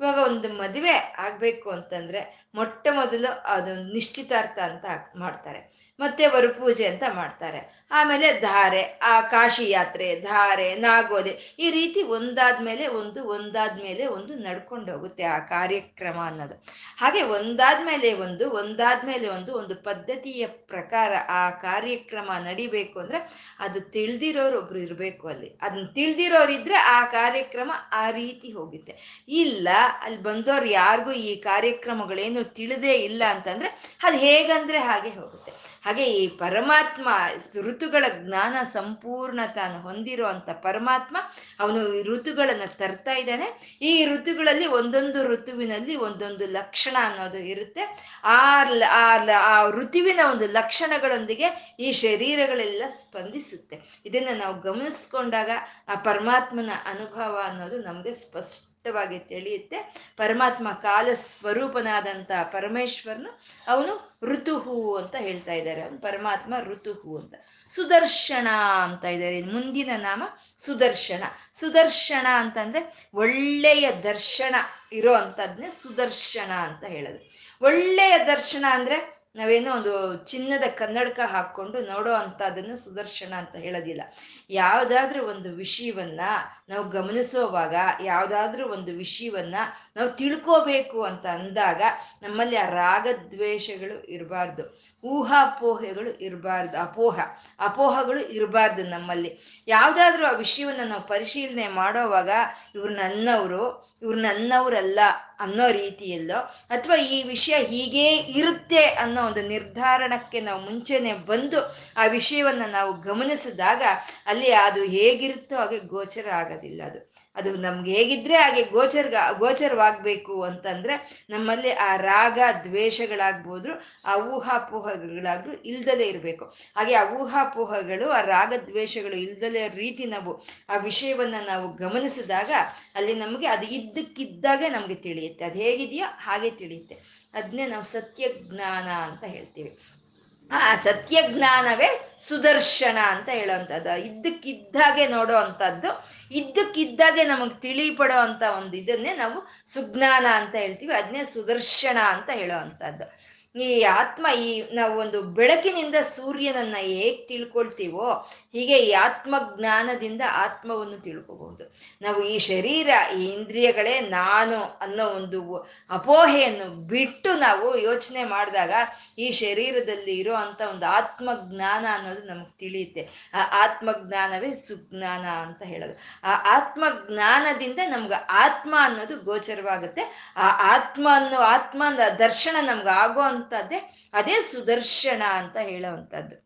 Speaker 1: ಇವಾಗ ಒಂದು ಮದುವೆ ಆಗ್ಬೇಕು ಅಂತಂದ್ರೆ ಮೊಟ್ಟ ಮೊದಲು ಅದೊಂದು ನಿಶ್ಚಿತಾರ್ಥ ಅಂತ ಮಾಡ್ತಾರೆ. ಮತ್ತೆ ವರಪೂಜೆ ಅಂತ ಮಾಡ್ತಾರೆ. ಆಮೇಲೆ ಧಾರೆ, ಆ ಕಾಶಿ ಯಾತ್ರೆ, ಧಾರೆ ನಾಗೋದೆ ಈ ರೀತಿ ಒಂದಾದ್ಮೇಲೆ ಒಂದು ಒಂದಾದ್ಮೇಲೆ ಒಂದು ನಡ್ಕೊಂಡು ಹೋಗುತ್ತೆ ಆ ಕಾರ್ಯಕ್ರಮ ಅನ್ನೋದು. ಹಾಗೆ ಒಂದಾದ್ಮೇಲೆ ಒಂದು ಒಂದಾದ್ಮೇಲೆ ಒಂದು ಒಂದು ಪದ್ಧತಿಯ ಪ್ರಕಾರ ಆ ಕಾರ್ಯಕ್ರಮ ನಡಿಬೇಕು ಅಂದ್ರೆ ಅದು ತಿಳಿದಿರೋರು ಒಬ್ರು ಇರಬೇಕು ಅಲ್ಲಿ. ಅದನ್ನ ತಿಳಿದಿರೋರಿದ್ರೆ ಆ ಕಾರ್ಯಕ್ರಮ ಆ ರೀತಿ ಹೋಗುತ್ತೆ. ಇಲ್ಲ ಅಲ್ಲಿ ಬಂದವ್ರು ಯಾರಿಗೂ ಈ ಕಾರ್ಯಕ್ರಮಗಳೇನು ತಿಳಿದೇ ಇಲ್ಲ ಅಂತಂದ್ರೆ ಅದು ಹೇಗಂದ್ರೆ ಹಾಗೆ ಹೋಗುತ್ತೆ. ಹಾಗೆ ಈ ಪರಮಾತ್ಮ ಋತುಗಳ ಜ್ಞಾನ ಸಂಪೂರ್ಣ ತಾನು ಹೊಂದಿರೋ ಪರಮಾತ್ಮ ಅವನು ಋತುಗಳನ್ನು ತರ್ತಾ ಇದ್ದಾನೆ. ಈ ಋತುಗಳಲ್ಲಿ ಒಂದೊಂದು ಋತುವಿನಲ್ಲಿ ಒಂದೊಂದು ಲಕ್ಷಣ ಅನ್ನೋದು ಇರುತ್ತೆ. ಆ ಆ ಋತುವಿನ ಒಂದು ಲಕ್ಷಣಗಳೊಂದಿಗೆ ಈ ಶರೀರಗಳೆಲ್ಲ ಸ್ಪಂದಿಸುತ್ತೆ. ಇದನ್ನ ನಾವು ಗಮನಿಸ್ಕೊಂಡಾಗ ಆ ಪರಮಾತ್ಮನ ಅನುಭವ ಅನ್ನೋದು ನಮಗೆ ಸ್ಪಷ್ಟ ಸ್ಪಷ್ಟವಾಗಿ ತಿಳಿಯುತ್ತೆ. ಪರಮಾತ್ಮ ಕಾಲ ಸ್ವರೂಪನಾದಂಥ ಪರಮೇಶ್ವರನು ಅವನು ಋತುಹು ಅಂತ ಹೇಳ್ತಾ ಇದ್ದಾರೆ. ಅವನು ಪರಮಾತ್ಮ ಋತುಹು ಅಂತ. ಸುದರ್ಶನ ಅಂತ ಇದ್ದಾರೆ. ಮುಂದಿನ ನಾಮ ಸುದರ್ಶನ. ಸುದರ್ಶನ ಅಂತಂದ್ರೆ ಒಳ್ಳೆಯ ದರ್ಶನ ಇರೋ ಅಂಥದ್ನೇ ಸುದರ್ಶನ ಅಂತ ಹೇಳೋದು. ಒಳ್ಳೆಯ ದರ್ಶನ ಅಂದ್ರೆ ನಾವೇನೋ ಒಂದು ಚಿನ್ನದ ಕನ್ನಡಕ ಹಾಕ್ಕೊಂಡು ನೋಡೋ ಅಂಥದ್ದನ್ನು ಸುದರ್ಶನ ಅಂತ ಹೇಳೋದಿಲ್ಲ. ಯಾವುದಾದ್ರೂ ಒಂದು ವಿಷಯವನ್ನ ನಾವು ಗಮನಿಸೋವಾಗ ಯಾವುದಾದ್ರೂ ಒಂದು ವಿಷಯವನ್ನ ನಾವು ತಿಳ್ಕೋಬೇಕು ಅಂತ ಅಂದಾಗ ನಮ್ಮಲ್ಲಿ ಆ ರಾಗದ್ವೇಷಗಳು ಇರಬಾರ್ದು, ಊಹಾಪೋಹೆಗಳು ಇರಬಾರ್ದು, ಅಪೋಹ, ಅಪೋಹಗಳು ಇರಬಾರ್ದು ನಮ್ಮಲ್ಲಿ. ಯಾವುದಾದ್ರೂ ಆ ವಿಷಯವನ್ನ ನಾವು ಪರಿಶೀಲನೆ ಮಾಡೋವಾಗ ಇವ್ರು ನನ್ನವರು, ಇವ್ರು ನನ್ನವರಲ್ಲ ಅನ್ನೋ ರೀತಿಯಲ್ಲೋ ಅಥವಾ ಈ ವಿಷಯ ಹೀಗೇ ಇರುತ್ತೆ ಅನ್ನೋ ಒಂದು ನಿರ್ಧಾರಣಕ್ಕೆ ನಾವು ಮುಂಚೆನೆ ಬಂದು ಆ ವಿಷಯವನ್ನ ನಾವು ಗಮನಿಸಿದಾಗ ಅಲ್ಲಿ ಅದು ಹೇಗಿರುತ್ತೋ ಹಾಗೆ ಗೋಚರ ಆಗೋದಿಲ್ಲ ಅದು ಅದು ನಮ್ಗೆ ಹೇಗಿದ್ರೆ ಹಾಗೆ ಗೋಚರ್ಗ, ಗೋಚರವಾಗಬೇಕು ಅಂತಂದ್ರೆ ನಮ್ಮಲ್ಲಿ ಆ ರಾಗ ದ್ವೇಷಗಳಾಗ್ಬೋದ್ರು ಆ ಊಹಾಪೋಹಗಳಾದ್ರೂ ಇಲ್ದಲೇ ಇರಬೇಕು. ಹಾಗೆ ಆ ಊಹಾಪೋಹಗಳು, ಆ ರಾಗ ದ್ವೇಷಗಳು ಇಲ್ದಲೇ ರೀತಿ ನಾವು ಆ ವಿಷಯವನ್ನ ನಾವು ಗಮನಿಸಿದಾಗ ಅಲ್ಲಿ ನಮಗೆ ಅದು ಇದ್ದಕ್ಕಿದ್ದಾಗ ನಮಗೆ ತಿಳಿಯುತ್ತೆ. ಅದು ಹೇಗಿದೆಯೋ ಹಾಗೆ ತಿಳಿಯುತ್ತೆ. ಅದನ್ನೇ ನಾವು ಸತ್ಯ ಜ್ಞಾನ ಅಂತ ಹೇಳ್ತೀವಿ. ಆ ಸತ್ಯ ಜ್ಞಾನವೇ ಸುದರ್ಶನ ಅಂತ ಹೇಳೋವಂಥದ್ದು. ಇದ್ದಕ್ಕಿದ್ದಾಗೆ ನೋಡೋ ಅಂಥದ್ದು, ಇದ್ದಕ್ಕಿದ್ದಾಗೆ ನಮಗೆ ತಿಳಿಪಡೋ ಅಂತ ಒಂದು ಇದನ್ನೇ ನಾವು ಸುಜ್ಞಾನ ಅಂತ ಹೇಳ್ತೀವಿ. ಅದನ್ನೇ ಸುದರ್ಶನ ಅಂತ ಹೇಳೋ ಈ ಆತ್ಮ ಈ ನಾವು ಒಂದು ಬೆಳಕಿನಿಂದ ಸೂರ್ಯನನ್ನ ಹೇಗ್ ತಿಳ್ಕೊಳ್ತೀವೋ, ಹೀಗೆ ಈ ಆತ್ಮ ಜ್ಞಾನದಿಂದ ಆತ್ಮವನ್ನು ತಿಳ್ಕೋಬಹುದು. ನಾವು ಈ ಶರೀರ, ಈ ಇಂದ್ರಿಯಗಳೇ ನಾನು ಅನ್ನೋ ಒಂದು ಅಪೋಹೆಯನ್ನು ಬಿಟ್ಟು ನಾವು ಯೋಚನೆ ಮಾಡಿದಾಗ ಈ ಶರೀರದಲ್ಲಿ ಇರೋ ಅಂತ ಒಂದು ಆತ್ಮ ಜ್ಞಾನ ಅನ್ನೋದು ನಮಗೆ ತಿಳಿಯುತ್ತೆ. ಆ ಆತ್ಮ ಜ್ಞಾನವೇ ಸುಜ್ಞಾನ ಅಂತ ಹೇಳೋದು. ಆ ಆತ್ಮ ಜ್ಞಾನದಿಂದ ನಮ್ಗೆ ಆತ್ಮ ಅನ್ನೋದು ಗೋಚರವಾಗುತ್ತೆ. ಆ ಆತ್ಮ ಅನ್ನೋ ಆತ್ಮ ದರ್ಶನ ನಮ್ಗೆ ಆಗೋ ಅಂತದ್ದೇ ಅದೇ ಸುದರ್ಶನ ಅಂತ ಹೇಳೋವಂಥದ್ದು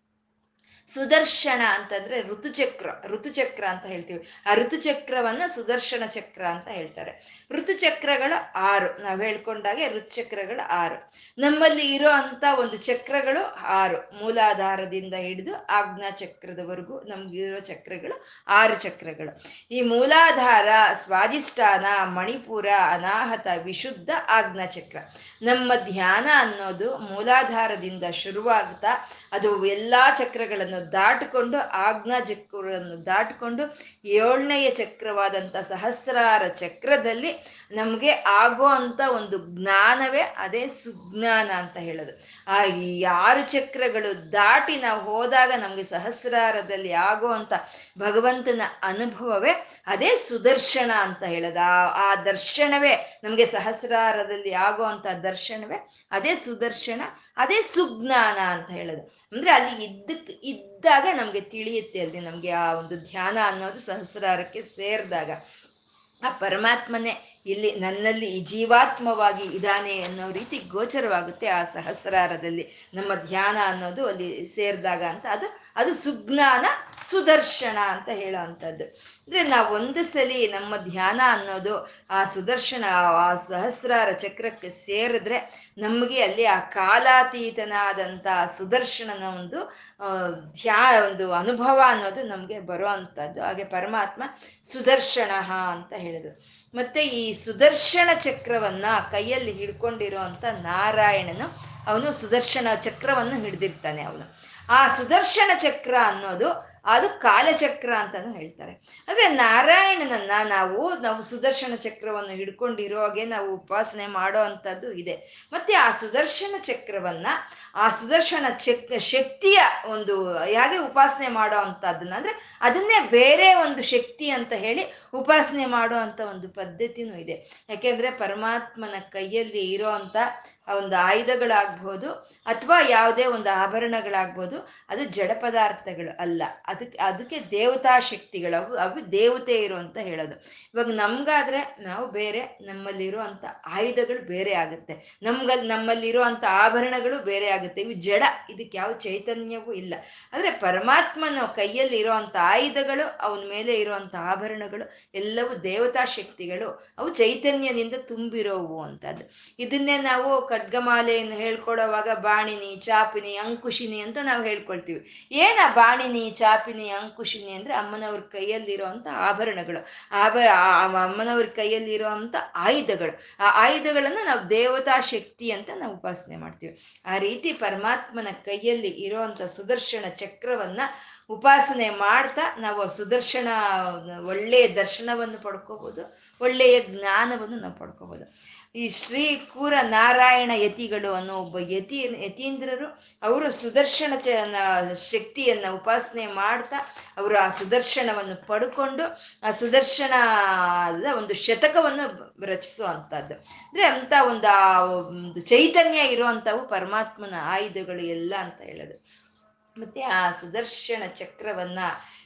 Speaker 1: ಸುದರ್ಶನ ಅಂತಂದ್ರೆ ಋತುಚಕ್ರ ಋತುಚಕ್ರ ಅಂತ ಹೇಳ್ತೀವಿ. ಆ ಋತುಚಕ್ರವನ್ನ ಸುದರ್ಶನ ಚಕ್ರ ಅಂತ ಹೇಳ್ತಾರೆ. ಋತುಚಕ್ರಗಳು ಆರು. ನಾವು ಹೇಳ್ಕೊಂಡಾಗೆ ಋತುಚಕ್ರಗಳ ಆರು. ನಮ್ಮಲ್ಲಿ ಇರೋ ಅಂತ ಒಂದು ಚಕ್ರಗಳು ಆರು. ಮೂಲಾಧಾರದಿಂದ ಹಿಡಿದು ಆಜ್ಞಾ ಚಕ್ರದವರೆಗೂ ನಮ್ಗಿರೋ ಚಕ್ರಗಳು ಆರು ಚಕ್ರಗಳು. ಈ ಮೂಲಾಧಾರ, ಸ್ವಾಧಿಷ್ಠಾನ, ಮಣಿಪುರ, ಅನಾಹತ, ವಿಶುದ್ಧ ಆಜ್ಞಾ ಚಕ್ರ. ನಮ್ಮ ಧ್ಯಾನ ಅನ್ನೋದು ಮೂಲಾಧಾರದಿಂದ ಶುರುವಾಗ್ತಾ ಅದು ಎಲ್ಲ ಚಕ್ರಗಳನ್ನು ದಾಟಿಕೊಂಡು ಆಜ್ಞಾ ಚಕ್ರಗಳನ್ನು ದಾಟಿಕೊಂಡು ಏಳನೆಯ ಚಕ್ರವಾದಂಥ ಸಹಸ್ರಾರ ಚಕ್ರದಲ್ಲಿ ನಮಗೆ ಆಗೋ ಅಂಥ ಒಂದು ಜ್ಞಾನವೇ ಅದೇ ಸುಜ್ಞಾನ ಅಂತ ಹೇಳೋದು. ಆ ಈ ಆರು ಚಕ್ರಗಳು ದಾಟಿ ನಾವು ಹೋದಾಗ ನಮಗೆ ಸಹಸ್ರಾರದಲ್ಲಿ ಆಗೋ ಅಂತ ಭಗವಂತನ ಅನುಭವವೇ ಅದೇ ಸುದರ್ಶನ ಅಂತ ಹೇಳೋದು. ಆ ದರ್ಶನವೇ ನಮಗೆ ಸಹಸ್ರಾರದಲ್ಲಿ ಆಗೋ ಅಂತ ದರ್ಶನವೇ ಅದೇ ಸುದರ್ಶನ, ಅದೇ ಸುಜ್ಞಾನ ಅಂತ ಹೇಳೋದು. ಅಂದ್ರೆ ಅಲ್ಲಿ ಇದ್ದಕ್ಕೆ ಇದ್ದಾಗ ನಮ್ಗೆ ತಿಳಿಯುತ್ತೆ ಅಲ್ಲಿ ನಮ್ಗೆ ಆ ಒಂದು ಧ್ಯಾನ ಅನ್ನೋದು ಸಹಸ್ರಾರಕ್ಕೆ ಸೇರಿದಾಗ. ಆ ಪರಮಾತ್ಮನೇ ಇಲ್ಲಿ ನನ್ನಲ್ಲಿ ಜೀವಾತ್ಮವಾಗಿ ಇದ್ದಾನೆ ಅನ್ನೋ ರೀತಿ ಗೋಚರವಾಗುತ್ತೆ ಆ ಸಹಸ್ರಾರದಲ್ಲಿ. ನಮ್ಮ ಧ್ಯಾನ ಅನ್ನೋದು ಅಲ್ಲಿ ಸೇರಿದಾಗ ಅಂತ. ಅದು ಅದು ಸುಜ್ಞಾನ, ಸುದರ್ಶನ ಅಂತ ಹೇಳೋ ಅಂಥದ್ದು ಅಂದರೆ ನಾವು ಒಂದು ಸಲಿ ನಮ್ಮ ಧ್ಯಾನ ಅನ್ನೋದು ಆ ಸುದರ್ಶನ, ಆ ಸಹಸ್ರಾರ ಚಕ್ರಕ್ಕೆ ಸೇರಿದ್ರೆ ನಮಗೆ ಅಲ್ಲಿ ಆ ಕಾಲಾತೀತನಾದಂಥ ಸುದರ್ಶನನ ಒಂದು ಧ್ಯಾ, ಒಂದು ಅನುಭವ ಅನ್ನೋದು ನಮಗೆ ಬರೋ ಅಂಥದ್ದು ಹಾಗೆ ಪರಮಾತ್ಮ ಸುದರ್ಶನ ಅಂತ ಹೇಳಿದ್ರು. ಮತ್ತೆ ಈ ಸುದರ್ಶನ ಚಕ್ರವನ್ನ ಕೈಯಲ್ಲಿ ಹಿಡ್ಕೊಂಡಿರೋ ಅಂತ ನಾರಾಯಣನು ಅವನು ಸುದರ್ಶನ ಚಕ್ರವನ್ನು ಹಿಡಿದಿರ್ತಾನೆ ಅವನು. ಆ ಸುದರ್ಶನ ಚಕ್ರ ಅನ್ನೋದು ಅದು ಕಾಲಚಕ್ರ ಅಂತಾನು ಹೇಳ್ತಾರೆ. ಅಂದ್ರೆ ನಾರಾಯಣನನ್ನ ನಾವು ನಾವು ಸುದರ್ಶನ ಚಕ್ರವನ್ನು ಹಿಡ್ಕೊಂಡಿರೋ ಹಾಗೆ ನಾವು ಉಪಾಸನೆ ಮಾಡೋ ಅಂತದ್ದು ಇದೆ. ಮತ್ತೆ ಆ ಸುದರ್ಶನ ಚಕ್ರವನ್ನ, ಆ ಸುದರ್ಶನ ಚಕ್ ಶಕ್ತಿಯ ಒಂದು ಹೇಗೆ ಉಪಾಸನೆ ಮಾಡೋ ಅಂಥದ್ದನ್ನ ಅಂದ್ರೆ ಅದನ್ನೇ ಬೇರೆ ಒಂದು ಶಕ್ತಿ ಅಂತ ಹೇಳಿ ಉಪಾಸನೆ ಮಾಡೋ ಅಂತ ಒಂದು ಪದ್ಧತಿನೂ ಇದೆ. ಯಾಕೆಂದ್ರೆ ಪರಮಾತ್ಮನ ಕೈಯಲ್ಲಿ ಇರೋ ಅಂತ ಒಂದು ಆಯುಧಗಳಾಗ್ಬೋದು ಅಥವಾ ಯಾವುದೇ ಒಂದು ಆಭರಣಗಳಾಗ್ಬೋದು, ಅದು ಜಡ ಪದಾರ್ಥಗಳು ಅಲ್ಲ. ಅದಕ್ಕೆ ಅದಕ್ಕೆ ದೇವತಾ ಶಕ್ತಿಗಳು, ಅವು ಅವು ದೇವತೆ ಇರು ಅಂತ ಹೇಳೋದು. ಇವಾಗ ನಮ್ಗಾದ್ರೆ ನಾವು ಬೇರೆ, ನಮ್ಮಲ್ಲಿರೋ ಅಂತ ಆಯುಧಗಳು ಬೇರೆ ಆಗುತ್ತೆ. ನಮ್ಗ ನಮ್ಮಲ್ಲಿರೋ ಅಂತ ಆಭರಣಗಳು ಬೇರೆ ಆಗುತ್ತೆ. ಇವು ಜಡ, ಇದಕ್ಕೆ ಯಾವ ಚೈತನ್ಯವೂ ಇಲ್ಲ. ಆದರೆ ಪರಮಾತ್ಮನ ಕೈಯಲ್ಲಿ ಇರುವಂತ ಆಯುಧಗಳು, ಅವನ ಮೇಲೆ ಇರುವಂತ ಆಭರಣಗಳು, ಎಲ್ಲವೂ ದೇವತಾ ಶಕ್ತಿಗಳು, ಅವು ಚೈತನ್ಯದಿಂದ ತುಂಬಿರೋವು ಅಂತದ್ದು. ಇದನ್ನೇ ನಾವು ಖಡ್ಗಮಾಲೆಯನ್ನು ಹೇಳ್ಕೊಡೋವಾಗ ಬಾಣಿನಿ, ಚಾಪಿನಿ, ಅಂಕುಶಿನಿ ಅಂತ ನಾವು ಹೇಳ್ಕೊಳ್ತೀವಿ. ಏನ ಬಾಣಿನಿ, ಚಾಪಿನಿ, ಅಂಕುಶಿನಿ ಅಂದ್ರೆ ಅಮ್ಮನವ್ರ ಕೈಯಲ್ಲಿರುವಂತ ಆಭರಣಗಳು. ಆಭರ ಅಮ್ಮನವ್ರ ಕೈಯಲ್ಲಿರುವಂತ ಆಯುಧಗಳು. ಆ ಆಯುಧಗಳನ್ನು ನಾವು ದೇವತಾ ಶಕ್ತಿ ಅಂತ ನಾವು ಉಪಾಸನೆ ಮಾಡ್ತೀವಿ. ಆ ರೀತಿ ಪರಮಾತ್ಮನ ಕೈಯಲ್ಲಿ ಇರುವಂತ ಸುದರ್ಶನ ಚಕ್ರವನ್ನ ಉಪಾಸನೆ ಮಾಡ್ತಾ ನಾವು ಸುದರ್ಶನ, ಒಳ್ಳೆಯ ದರ್ಶನವನ್ನು ಪಡ್ಕೋಬಹುದು ಒಳ್ಳೆಯ ಜ್ಞಾನವನ್ನು ನಾವು ಪಡ್ಕೋಬೋದು. ಈ ಶ್ರೀ ಕೂರ ನಾರಾಯಣ ಯತಿಗಳು ಅನ್ನೋ ಒಬ್ಬ ಯತಿ, ಯತೀಂದ್ರರು, ಅವರು ಸುದರ್ಶನ ಚ ಶಕ್ತಿಯನ್ನ ಉಪಾಸನೆ ಮಾಡ್ತಾ ಅವರು ಆ ಸುದರ್ಶನವನ್ನು ಪಡ್ಕೊಂಡು ಆ ಸುದರ್ಶನ ಒಂದು ಶತಕವನ್ನು ರಚಿಸುವಂಥದ್ದು. ಅಂದ್ರೆ ಅಂತ ಒಂದು ಆ ಒಂದು ಚೈತನ್ಯ ಇರುವಂಥವು ಪರಮಾತ್ಮನ ಆಯುಧಗಳು ಎಲ್ಲ ಅಂತ ಹೇಳೋದು. ಮತ್ತೆ ಆ ಸುದರ್ಶನ ಚಕ್ರವನ್ನ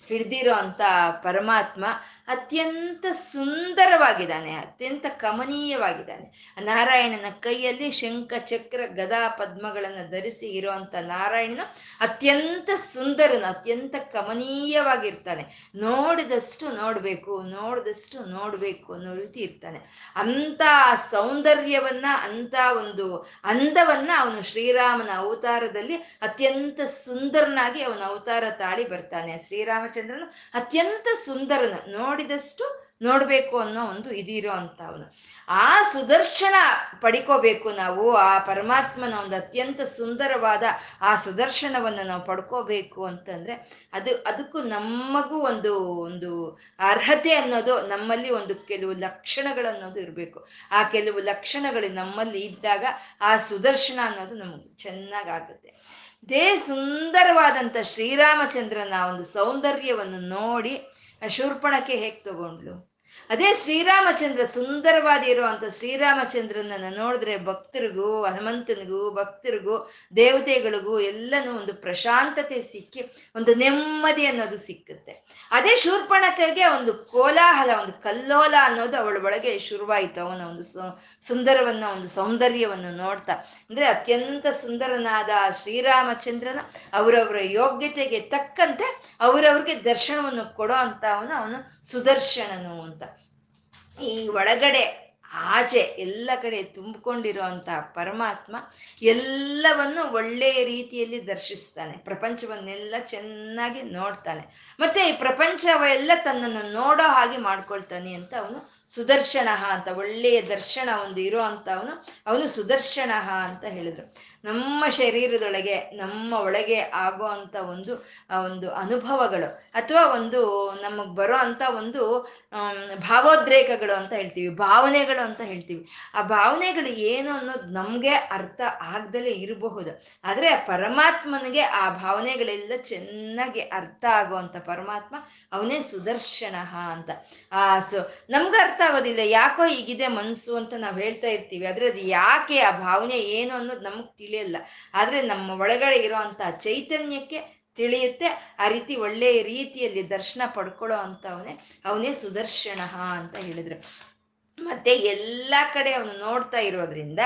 Speaker 1: ಹಿಡ್ದಿರೋ ಅಂತ ಪರಮಾತ್ಮ ಅತ್ಯಂತ ಸುಂದರವಾಗಿದ್ದಾನೆ, ಅತ್ಯಂತ ಕಮನೀಯವಾಗಿದ್ದಾನೆ. ನಾರಾಯಣನ ಕೈಯಲ್ಲಿ ಶಂಖ, ಚಕ್ರ, ಗದಾ ಪದ್ಮಗಳನ್ನು ಧರಿಸಿ ಇರುವಂತ ನಾರಾಯಣನು ಅತ್ಯಂತ ಸುಂದರನು, ಅತ್ಯಂತ ಕಮನೀಯವಾಗಿರ್ತಾನೆ. ನೋಡಿದಷ್ಟು ನೋಡಬೇಕು ನೋಡಿದಷ್ಟು ನೋಡಬೇಕು ಅನ್ನೋ ರೀತಿ ಇರ್ತಾನೆ. ಅಂತ ಸೌಂದರ್ಯವನ್ನ ಅಂತ ಒಂದು ಅಂದವನ್ನ ಅವನು ಶ್ರೀರಾಮನ ಅವತಾರದಲ್ಲಿ ಅತ್ಯಂತ ಸುಂದರನಾಗಿ ಅವನ ಅವತಾರ ತಾಳಿ ಬರ್ತಾನೆ. ಶ್ರೀರಾಮಚಂದ್ರನು ಅತ್ಯಂತ ಸುಂದರನ. ನೋಡಿದಷ್ಟು ನೋಡಬೇಕು ಅನ್ನೋ ಒಂದು ಇದಿರೋ ಅಂತ ಅವನು ಆ ಸುದರ್ಶನ ಪಡ್ಕೋಬೇಕು ನಾವು, ಆ ಪರಮಾತ್ಮನ ಒಂದು ಅತ್ಯಂತ ಸುಂದರವಾದ ಆ ಸುದರ್ಶನವನ್ನು ನಾವು ಪಡ್ಕೋಬೇಕು ಅಂತಂದ್ರೆ ಅದು, ಅದಕ್ಕೂ ನಮಗೂ ಒಂದು ಒಂದು ಅರ್ಹತೆ ಅನ್ನೋದು ನಮ್ಮಲ್ಲಿ ಒಂದು ಕೆಲವು ಲಕ್ಷಣಗಳು ಅನ್ನೋದು ಇರಬೇಕು. ಆ ಕೆಲವು ಲಕ್ಷಣಗಳು ನಮ್ಮಲ್ಲಿ ಇದ್ದಾಗ ಆ ಸುದರ್ಶನ ಅನ್ನೋದು ನಮ್ಗೆ ಚೆನ್ನಾಗಾಗುತ್ತೆ. ಇದೇ ಸುಂದರವಾದಂಥ ಶ್ರೀರಾಮಚಂದ್ರನ ಒಂದು ಸೌಂದರ್ಯವನ್ನು ನೋಡಿ ಶೂರ್ಪಣಕ್ಕೆ ಹೇಗೆ ತಗೊಂಡ್ಲು? ಅದೇ ಶ್ರೀರಾಮಚಂದ್ರ ಸುಂದರವಾದ ಇರುವಂತ ಶ್ರೀರಾಮಚಂದ್ರನನ್ನ ನೋಡಿದ್ರೆ ಭಕ್ತರಿಗೂ, ಹನುಮಂತನಿಗೂ, ಭಕ್ತರಿಗೂ, ದೇವತೆಗಳಿಗೂ ಎಲ್ಲನೂ ಒಂದು ಪ್ರಶಾಂತತೆ ಸಿಕ್ಕಿ, ಒಂದು ನೆಮ್ಮದಿ ಅನ್ನೋದು ಸಿಕ್ಕುತ್ತೆ. ಅದೇ ಶೂರ್ಪಣಕಗೆ ಒಂದು ಕೋಲಾಹಲ, ಒಂದು ಕಲ್ಲೋಲ ಅನ್ನೋದು ಅವಳ ಒಳಗೆ ಶುರುವಾಯಿತು. ಅವನ ಒಂದು ಸುಂದರವನ್ನ, ಒಂದು ಸೌಂದರ್ಯವನ್ನು ನೋಡ್ತಾ. ಅಂದ್ರೆ ಅತ್ಯಂತ ಸುಂದರನಾದ ಶ್ರೀರಾಮಚಂದ್ರನ ಅವರವರ ಯೋಗ್ಯತೆಗೆ ತಕ್ಕಂತೆ ಅವರವ್ರಿಗೆ ದರ್ಶನವನ್ನು ಕೊಡೋ ಅಂತ ಅವನು ಅವನು ಸುದರ್ಶನನು ಅಂತ. ಈ ಒಳಗಡೆ, ಆಚೆ ಎಲ್ಲ ಕಡೆ ತುಂಬಿಕೊಂಡಿರೋ ಅಂತ ಪರಮಾತ್ಮ ಎಲ್ಲವನ್ನು ಒಳ್ಳೆಯ ರೀತಿಯಲ್ಲಿ ದರ್ಶಿಸ್ತಾನೆ. ಪ್ರಪಂಚವನ್ನೆಲ್ಲ ಚೆನ್ನಾಗಿ ನೋಡ್ತಾನೆ. ಮತ್ತೆ ಈ ಪ್ರಪಂಚವೆಲ್ಲ ತನ್ನನ್ನು ನೋಡೋ ಹಾಗೆ ಮಾಡ್ಕೊಳ್ತಾನೆ ಅಂತ ಅವನು ಸುದರ್ಶನ ಅಂತ, ಒಳ್ಳೆಯ ದರ್ಶನ ಒಂದು ಇರೋ ಅಂತ ಅವನು ಅವನು ಸುದರ್ಶನ ಅಂತ ಹೇಳಿದ್ರು. ನಮ್ಮ ಶರೀರದೊಳಗೆ, ನಮ್ಮ ಒಳಗೆ ಆಗೋ ಅಂತ ಒಂದು ಒಂದು ಅನುಭವಗಳು ಅಥವಾ ಒಂದು ನಮಗೆ ಬರೋ ಅಂತ ಒಂದು ಭಾವೋದ್ರೇಕಗಳು ಅಂತ ಹೇಳ್ತೀವಿ, ಭಾವನೆಗಳು ಅಂತ ಹೇಳ್ತೀವಿ. ಆ ಭಾವನೆಗಳು ಏನು ಅನ್ನೋದು ನಮಗೆ ಅರ್ಥ ಆಗ್ದಲೇ ಇರಬಹುದು. ಆದರೆ ಪರಮಾತ್ಮನಿಗೆ ಆ ಭಾವನೆಗಳೆಲ್ಲ ಚೆನ್ನಾಗಿ ಅರ್ಥ ಆಗುವಂಥ ಪರಮಾತ್ಮ ಅವನೇ ಸುದರ್ಶನ ಅಂತ. ಆ, ಸೊ, ನಮ್ಗೆ ಅರ್ಥ ಆಗೋದಿಲ್ಲ, ಯಾಕೋ ಈಗಿದೆ ಮನಸ್ಸು ಅಂತ ನಾವು ಹೇಳ್ತಾ ಇರ್ತೀವಿ, ಆದರೆ ಅದು ಯಾಕೆ ಆ ಭಾವನೆ ಏನು ಅನ್ನೋದು ನಮಗೆ ತಿಳಿಯಲ್ಲ ಆದರೆ ನಮ್ಮ ಒಳಗಡೆ ಇರೋವಂಥ ಚೈತನ್ಯಕ್ಕೆ ತಿಳಿಯುತ್ತೆ, ಆ ರೀತಿ ಒಳ್ಳೆಯ ರೀತಿಯಲ್ಲಿ ದರ್ಶನ ಪಡ್ಕೊಳ್ಳೋ ಅಂಥವನೇ ಅವನೇ ಸುದರ್ಶನ ಅಂತ ಹೇಳಿದ್ರು. ಮತ್ತೆ ಎಲ್ಲ ಕಡೆ ಅವನು ನೋಡ್ತಾ ಇರೋದ್ರಿಂದ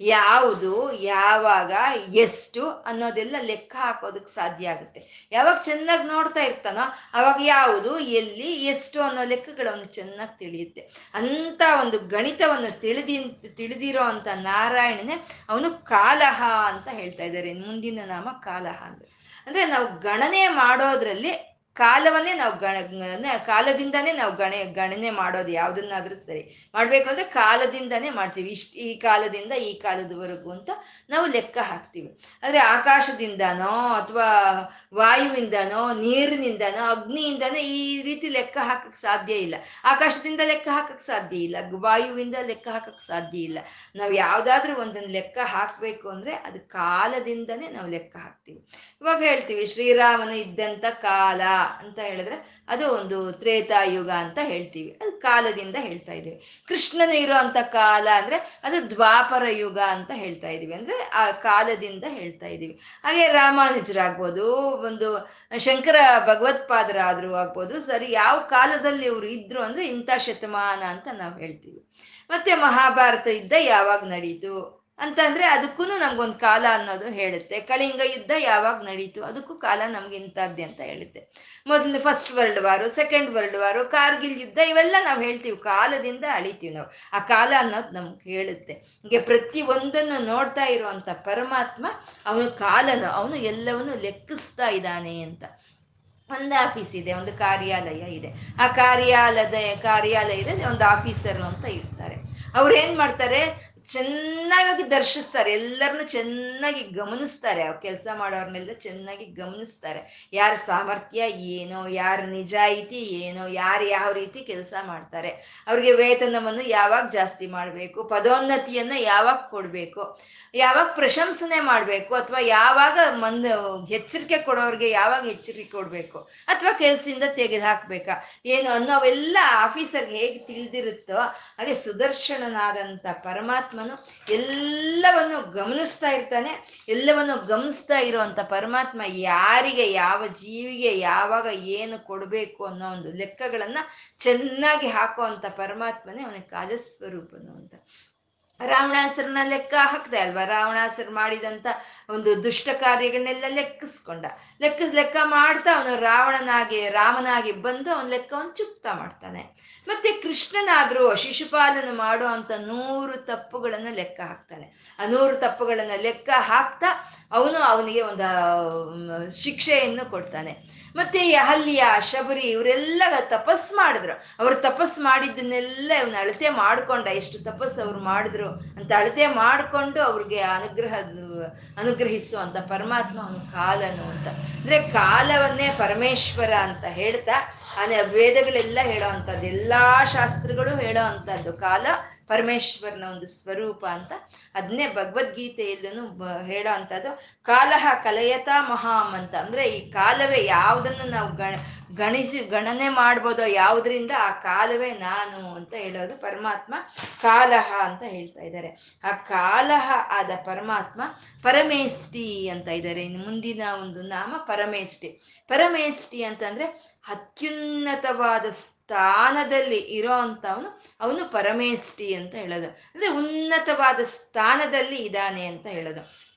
Speaker 1: ಯಾವುದು, ಯಾವಾಗ, ಎಷ್ಟು ಅನ್ನೋದೆಲ್ಲ ಲೆಕ್ಕ ಹಾಕೋದಕ್ಕೆ ಸಾಧ್ಯ ಆಗುತ್ತೆ. ಯಾವಾಗ ಚೆನ್ನಾಗಿ ನೋಡ್ತಾ ಇರ್ತಾನೋ ಅವಾಗ ಯಾವುದು, ಎಲ್ಲಿ, ಎಷ್ಟು ಅನ್ನೋ ಲೆಕ್ಕಗಳು ಅವನು ಚೆನ್ನಾಗಿ ತಿಳಿಯುತ್ತೆ. ಅಂತ ಒಂದು ಗಣಿತವನ್ನು ತಿಳಿದಿ, ತಿಳಿದಿರೋ ಅಂತ ನಾರಾಯಣನೇ ಅವನು ಕಾಲಹ ಅಂತ ಹೇಳ್ತಾ ಇದ್ದಾರೆ. ಮುಂದಿನ ನಾಮ ಕಾಲಹ ಅಂದ್ರೆ ಅಂದ್ರೆ ನಾವು ಗಣನೆ ಮಾಡೋದ್ರಲ್ಲಿ ಕಾಲವನ್ನೇ ನಾವು ಗಣ ಕಾಲದಿಂದಾನೇ ನಾವು ಗಣ, ಗಣನೆ ಮಾಡೋದು ಯಾವುದನ್ನಾದ್ರೂ ಸರಿ. ಮಾಡಬೇಕು ಅಂದ್ರೆ ಕಾಲದಿಂದಾನೇ ಮಾಡ್ತೀವಿ. ಇಷ್ಟು, ಈ ಕಾಲದಿಂದ ಈ ಕಾಲದವರೆಗೂ ಅಂತ ನಾವು ಲೆಕ್ಕ ಹಾಕ್ತೀವಿ. ಆದರೆ ಆಕಾಶದಿಂದನೋ ಅಥವಾ ವಾಯುವಿಂದನೋ, ನೀರಿನಿಂದನೋ, ಅಗ್ನಿಯಿಂದನೋ ಈ ರೀತಿ ಲೆಕ್ಕ ಹಾಕಕ್ ಸಾಧ್ಯ ಇಲ್ಲ. ಆಕಾಶದಿಂದ ಲೆಕ್ಕ ಹಾಕಕ್ ಸಾಧ್ಯ ಇಲ್ಲ. ವಾಯುವಿಂದ ಲೆಕ್ಕ ಹಾಕಕ್ ಸಾಧ್ಯ ಇಲ್ಲ. ನಾವು ಯಾವ್ದಾದ್ರೂ ಒಂದನ್ನು ಲೆಕ್ಕ ಹಾಕ್ಬೇಕು ಅಂದ್ರೆ ಅದು ಕಾಲದಿಂದನೇ ನಾವು ಲೆಕ್ಕ ಹಾಕ್ತೀವಿ. ಇವಾಗ ಹೇಳ್ತೀವಿ, ಶ್ರೀರಾಮನು ಇದ್ದಂತ ಕಾಲ ಅಂತ ಹೇಳಿದ್ರೆ ಅದು ಒಂದು ತ್ರೇತಾಯುಗ ಅಂತ ಹೇಳ್ತೀವಿ. ಅದು ಕಾಲದಿಂದ ಹೇಳ್ತಾ ಇದೀವಿ ಕೃಷ್ಣನ ಇರುವಂತ ಕಾಲ ಅಂದ್ರೆ ಅದು ದ್ವಾಪರ ಯುಗ ಅಂತ ಹೇಳ್ತಾ ಇದೀವಿ ಅಂದ್ರೆ ಆ ಕಾಲದಿಂದ ಹೇಳ್ತಾ ಇದೀವಿ ಹಾಗೆ ರಾಮಾನುಜರಾಗ್ಬೋದು, ಒಂದು ಶಂಕರ ಭಗವತ್ಪಾದರಾದರೂ ಆಗ್ಬೋದು, ಸರಿ ಯಾವ ಕಾಲದಲ್ಲಿ ಅವರು ಇದ್ರು ಅಂದ್ರೆ ಇಂಥ ಶತಮಾನ ಅಂತ ನಾವು ಹೇಳ್ತೀವಿ. ಮತ್ತೆ ಮಹಾಭಾರತ ಯುದ್ಧ ಯಾವಾಗ ನಡೀತು? ಅಂತಂದ್ರೆ ಅದಕ್ಕೂ ನಮ್ಗೊಂದು ಕಾಲ ಅನ್ನೋದು ಹೇಳುತ್ತೆ. ಕಳಿಂಗ ಯುದ್ಧ ಯಾವಾಗ ನಡೀತು? ಅದಕ್ಕೂ ಕಾಲ ನಮ್ಗೆ ಇಂಥದ್ದೇ ಅಂತ ಹೇಳುತ್ತೆ. ಮೊದಲು first world war second world war Kargil ಯುದ್ಧ ಇವೆಲ್ಲ ನಾವು ಹೇಳ್ತೀವಿ. ಕಾಲದಿಂದ ಅಳಿತೀವಿ ನಾವು. ಆ ಕಾಲ ಅನ್ನೋದು ನಮ್ಗೆ ಹೇಳುತ್ತೆ. ಹೀಗೆ ಪ್ರತಿ ಒಂದನ್ನು ನೋಡ್ತಾ ಇರುವಂತ ಪರಮಾತ್ಮ ಅವನು ಕಾಲನು, ಅವನು ಎಲ್ಲವನ್ನು ಲೆಕ್ಕಿಸ್ತಾ ಇದ್ದಾನೆ ಅಂತ. ಒಂದು ಆಫೀಸ್ ಇದೆ, ಒಂದು ಕಾರ್ಯಾಲಯ ಇದೆ. ಆ ಕಾರ್ಯಾಲಯದ, ಕಾರ್ಯಾಲಯದಲ್ಲಿ ಒಂದು ಆಫೀಸರು ಅಂತ ಇರ್ತಾರೆ. ಅವ್ರು ಏನ್ ಮಾಡ್ತಾರೆ? ಚೆನ್ನಾಗಿ ದರ್ಶಿಸ್ತಾರೆ, ಎಲ್ಲರನ್ನು ಚೆನ್ನಾಗಿ ಗಮನಿಸ್ತಾರೆ, ಅವ್ರು ಕೆಲಸ ಮಾಡೋರ್ನೆಲ್ಲ ಚೆನ್ನಾಗಿ ಗಮನಿಸ್ತಾರೆ. ಯಾರ ಸಾಮರ್ಥ್ಯ ಏನೋ, ಯಾರ ನಿಜಾಯಿತಿ ಏನೋ, ಯಾರು ಯಾವ ರೀತಿ ಕೆಲಸ ಮಾಡ್ತಾರೆ. ಅವ್ರಿಗೆ ವೇತನವನ್ನು ಯಾವಾಗ ಜಾಸ್ತಿ ಮಾಡಬೇಕು, ಪದೋನ್ನತಿಯನ್ನ ಯಾವಾಗ ಕೊಡಬೇಕು, ಯಾವಾಗ ಪ್ರಶಂಸನೆ ಮಾಡಬೇಕು, ಅಥವಾ ಯಾವಾಗ ಮಂದ ಎಚ್ಚರಿಕೆ ಕೊಡೋರಿಗೆ ಯಾವಾಗ ಎಚ್ಚರಿಕೆ ಕೊಡಬೇಕು, ಅಥವಾ ಕೆಲಸದಿಂದ ತೆಗೆದು ಹಾಕ್ಬೇಕಾ ಏನು ಅನ್ನೋವೆಲ್ಲ ಆಫೀಸರ್ಗೆ ಹೇಗೆ ತಿಳಿದಿರುತ್ತೋ, ಹಾಗೆ ಸುದರ್ಶನನಾದಂಥ ಪರಮಾತ್ಮನು ಎಲ್ಲವನ್ನು ಗಮನಿಸ್ತಾ ಇರ್ತಾನೆ, ಎಲ್ಲವನ್ನು ಗಮನಿಸ್ತಾ ಇರುವಂತ ಪರಮಾತ್ಮ ಯಾರಿಗೆ, ಯಾವ ಜೀವಿಗೆ, ಯಾವಾಗ ಏನು ಕೊಡಬೇಕು ಅನ್ನೋ ಒಂದು ಲೆಕ್ಕಗಳನ್ನ ಚೆನ್ನಾಗಿ ಹಾಕುವಂಥ ಪರಮಾತ್ಮನೇ ಅವನ ಕಾಜಸ್ವರೂಪನು ಅಂತ. ರಾವಣಾಸುರನ ಲೆಕ್ಕ ಹಾಕ್ದೆ ಅಲ್ವಾ? ರಾವಣಾಸುರ ಮಾಡಿದಂಥ ಒಂದು ದುಷ್ಟ ಕಾರ್ಯಗಳನ್ನೆಲ್ಲ ಲೆಕ್ಕಿಸ್ಕೊಂಡ. ಲೆಕ್ಕ ಲೆಕ್ಕ ಮಾಡ್ತಾ ಅವನು ರಾವಣನಾಗಿ, ರಾಮನಾಗಿ ಬಂದು ಅವನ ಲೆಕ್ಕವನ್ನು ಚುಕ್ತಾ ಮಾಡ್ತಾನೆ. ಮತ್ತೆ ಕೃಷ್ಣನಾದ್ರೂ ಶಿಶುಪಾಲನ ಅಂತ ನೂರು ತಪ್ಪುಗಳನ್ನು ಲೆಕ್ಕ ಹಾಕ್ತಾನೆ. ಆ ನೂರು ತಪ್ಪುಗಳನ್ನು ಲೆಕ್ಕ ಹಾಕ್ತಾ ಅವನು ಅವನಿಗೆ ಒಂದು ಶಿಕ್ಷೆಯನ್ನು ಕೊಡ್ತಾನೆ. ಮತ್ತೆ ಅಹಲ್ಯ, ಶಬರಿ ಇವರೆಲ್ಲ ತಪಸ್ ಮಾಡಿದ್ರು. ಅವ್ರು ತಪಸ್ ಮಾಡಿದ್ದನ್ನೆಲ್ಲ ಇವನು ಅಳತೆ ಮಾಡ್ಕೊಂಡ. ಎಷ್ಟು ತಪಸ್ ಅವ್ರು ಮಾಡಿದ್ರು ಅಂತ ಅಳತೆ ಮಾಡಿಕೊಂಡು ಅವ್ರಿಗೆ ಅನುಗ್ರಹ ಅನುಗ್ರಹಿಸುವಂತ ಪರಮಾತ್ಮ ಅವನು ಕಾಲನು ಅಂತ. ಅಂದ್ರೆ ಕಾಲವನ್ನೇ ಪರಮೇಶ್ವರ ಅಂತ ಹೇಳ್ತಾ ಅದೇ ವೇದಗಳೆಲ್ಲ ಹೇಳೋ ಅಂತದ್ದು ಎಲ್ಲಾ ಶಾಸ್ತ್ರಗಳು ಹೇಳೋ ಅಂಥದ್ದು, ಕಾಲ ಪರಮೇಶ್ವರನ ಒಂದು ಸ್ವರೂಪ ಅಂತ ಅದನ್ನೇ ಭಗವದ್ಗೀತೆಯಲ್ಲೂ ಹೇಳೋ ಅಂಥದ್ದು ಕಾಲಹ ಕಲಯತಾ ಮಹಾಮ್ ಅಂತ. ಅಂದರೆ ಈ ಕಾಲವೇ ಯಾವುದನ್ನು ನಾವು ಗಣ ಗಣಿಸಿ ಗಣನೆ ಮಾಡ್ಬೋದೋ ಯಾವುದರಿಂದ ಆ ಕಾಲವೇ ನಾನು ಅಂತ ಹೇಳೋದು ಪರಮಾತ್ಮ ಕಾಲಹ ಅಂತ ಹೇಳ್ತಾ ಇದ್ದಾರೆ. ಆ ಕಾಲಹ ಆದ ಪರಮಾತ್ಮ ಪರಮೇಷ್ಠಿ ಅಂತ ಇದ್ದಾರೆ. ಇನ್ನು ಮುಂದಿನ ಒಂದು ನಾಮ ಪರಮೇಷ್ಠಿ. ಪರಮೇಷ್ಠಿ ಅಂತಂದರೆ ಅತ್ಯುನ್ನತವಾದ ಸ್ಥಾನದಲ್ಲಿ ಇರೋ ಅವನು ಪರಮೇಷ್ಠಿ ಅಂತ ಹೇಳೋದು. ಅಂದ್ರೆ ಉನ್ನತವಾದ ಸ್ಥಾನದಲ್ಲಿ ಇದ್ದಾನೆ ಅಂತ ಹೇಳೋದು.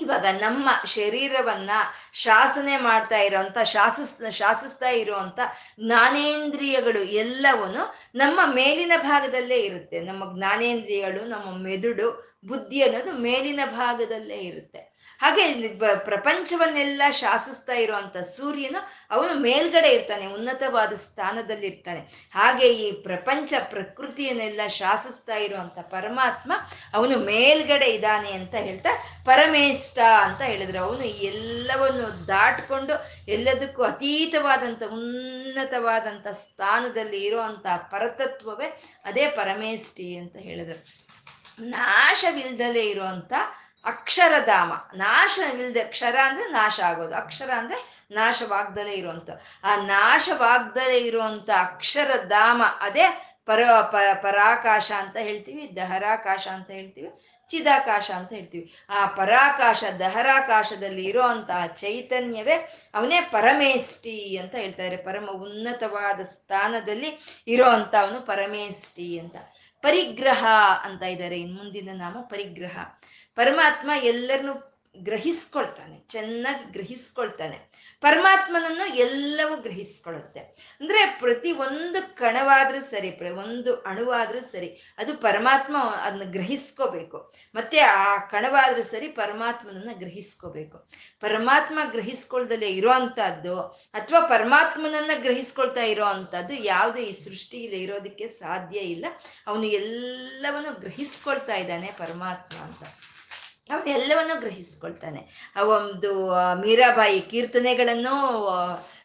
Speaker 1: ಇವಾಗ ನಮ್ಮ ಶರೀರವನ್ನ ಶಾಸನೆ ಮಾಡ್ತಾ ಇರೋಂಥ, ಶಾಸಿಸ್, ಶಾಸಿಸ್ತಾ ಇರುವಂತ ಜ್ಞಾನೇಂದ್ರಿಯಗಳು ಎಲ್ಲವನ್ನು ನಮ್ಮ ಮೇಲಿನ ಭಾಗದಲ್ಲೇ ಇರುತ್ತೆ. ನಮ್ಮ ಜ್ಞಾನೇಂದ್ರಿಯಗಳು, ನಮ್ಮ ಮೆದುಳು, ಬುದ್ಧಿ ಅನ್ನೋದು ಮೇಲಿನ ಭಾಗದಲ್ಲೇ ಇರುತ್ತೆ. ಹಾಗೆ ಪ್ರಪಂಚವನ್ನೆಲ್ಲ ಶಾಸಿಸ್ತಾ ಇರುವಂತ ಸೂರ್ಯನು ಅವನು ಮೇಲ್ಗಡೆ ಇರ್ತಾನೆ, ಉನ್ನತವಾದ ಸ್ಥಾನದಲ್ಲಿ ಇರ್ತಾನೆ ಹಾಗೆ ಈ ಪ್ರಪಂಚ ಪ್ರಕೃತಿಯನ್ನೆಲ್ಲ ಶಾಸಿಸ್ತಾ ಇರುವಂತ ಪರಮಾತ್ಮ ಅವನು ಮೇಲ್ಗಡೆ ಇದ್ದಾನೆ ಅಂತ ಹೇಳ್ತಾ ಪರಮೇಷ್ಟ ಅಂತ ಹೇಳಿದ್ರು. ಅವನು ಎಲ್ಲವನ್ನು ದಾಟ್ಕೊಂಡು ಎಲ್ಲದಕ್ಕೂ ಅತೀತವಾದಂಥ ಉನ್ನತವಾದಂಥ ಸ್ಥಾನದಲ್ಲಿ ಇರುವಂತ ಪರತತ್ವವೇ ಅದೇ ಪರಮೇಷ್ಠಿ ಅಂತ ಹೇಳಿದ್ರು. ನಾಶವಿಲ್ದಲೇ ಇರುವಂತ ಅಕ್ಷರಧಾಮ. ನಾಶವಿಲ್ಲದೆ ಅಕ್ಷರ ಅಂದ್ರೆ ನಾಶ ಆಗೋದು. ಅಕ್ಷರ ಅಂದ್ರೆ ನಾಶವಾಗ್ದಲೇ ಇರುವಂತ. ಆ ನಾಶವಾಗ್ದಲೇ ಇರುವಂತ ಅಕ್ಷರಧಾಮ ಅದೇ ಪರ ಪರಾಕಾಶ ಅಂತ ಹೇಳ್ತೀವಿ, ದಹರಾಕಾಶ ಅಂತ ಹೇಳ್ತೀವಿ, ಚಿದಾಕಾಶ ಅಂತ ಹೇಳ್ತೀವಿ. ಆ ಪರಾಕಾಶ, ದಹರಾಕಾಶದಲ್ಲಿ ಇರೋಂತಹ ಚೈತನ್ಯವೇ ಅವನೇ ಪರಮೇಷ್ಠಿ ಅಂತ ಹೇಳ್ತಾರೆ ಪರಮ ಉನ್ನತವಾದ ಸ್ಥಾನದಲ್ಲಿ ಇರೋ ಅವನು ಪರಮೇಷ್ಠಿ ಅಂತ. ಪರಿಗ್ರಹ ಅಂತ ಇದ್ದಾರೆ. ಇನ್ ಮುಂದಿನ ನಾಮ ಪರಿಗ್ರಹ. ಪರಮಾತ್ಮ ಎಲ್ಲರನ್ನು ಗ್ರಹಿಸ್ಕೊಳ್ತಾನೆ, ಚೆನ್ನಾಗಿ ಗ್ರಹಿಸ್ಕೊಳ್ತಾನೆ. ಪರಮಾತ್ಮನನ್ನು ಎಲ್ಲವೂ ಗ್ರಹಿಸ್ಕೊಳ್ಳುತ್ತೆ. ಅಂದ್ರೆ ಪ್ರತಿ ಒಂದು ಕಣವಾದ್ರೂ ಸರಿ ಒಂದು ಅಣುವಾದ್ರೂ ಸರಿ, ಅದು ಪರಮಾತ್ಮ ಅದನ್ನ ಗ್ರಹಿಸ್ಕೋಬೇಕು. ಮತ್ತೆ ಆ ಕಣವಾದ್ರೂ ಸರಿ ಪರಮಾತ್ಮನನ್ನ ಗ್ರಹಿಸ್ಕೋಬೇಕು. ಪರಮಾತ್ಮ ಗ್ರಹಿಸ್ಕೊಳ್ದಲ್ಲೇ ಇರೋ ಅಂಥದ್ದು ಅಥವಾ ಪರಮಾತ್ಮನನ್ನ ಗ್ರಹಿಸ್ಕೊಳ್ತಾ ಇರೋ ಅಂಥದ್ದು ಯಾವುದು ಈ ಸೃಷ್ಟಿಯಲ್ಲಿ ಇರೋದಕ್ಕೆ ಸಾಧ್ಯ ಇಲ್ಲ. ಅವನು ಎಲ್ಲವನ್ನು ಗ್ರಹಿಸ್ಕೊಳ್ತಾ ಇದ್ದಾನೆ ಪರಮಾತ್ಮ ಅಂತ. ಅವನು ಎಲ್ಲವನ್ನೂ ಗ್ರಹಿಸ್ಕೊಳ್ತಾನೆ. ಆ ಒಂದು ಮೀರಾಬಾಯಿ ಕೀರ್ತನೆಗಳನ್ನು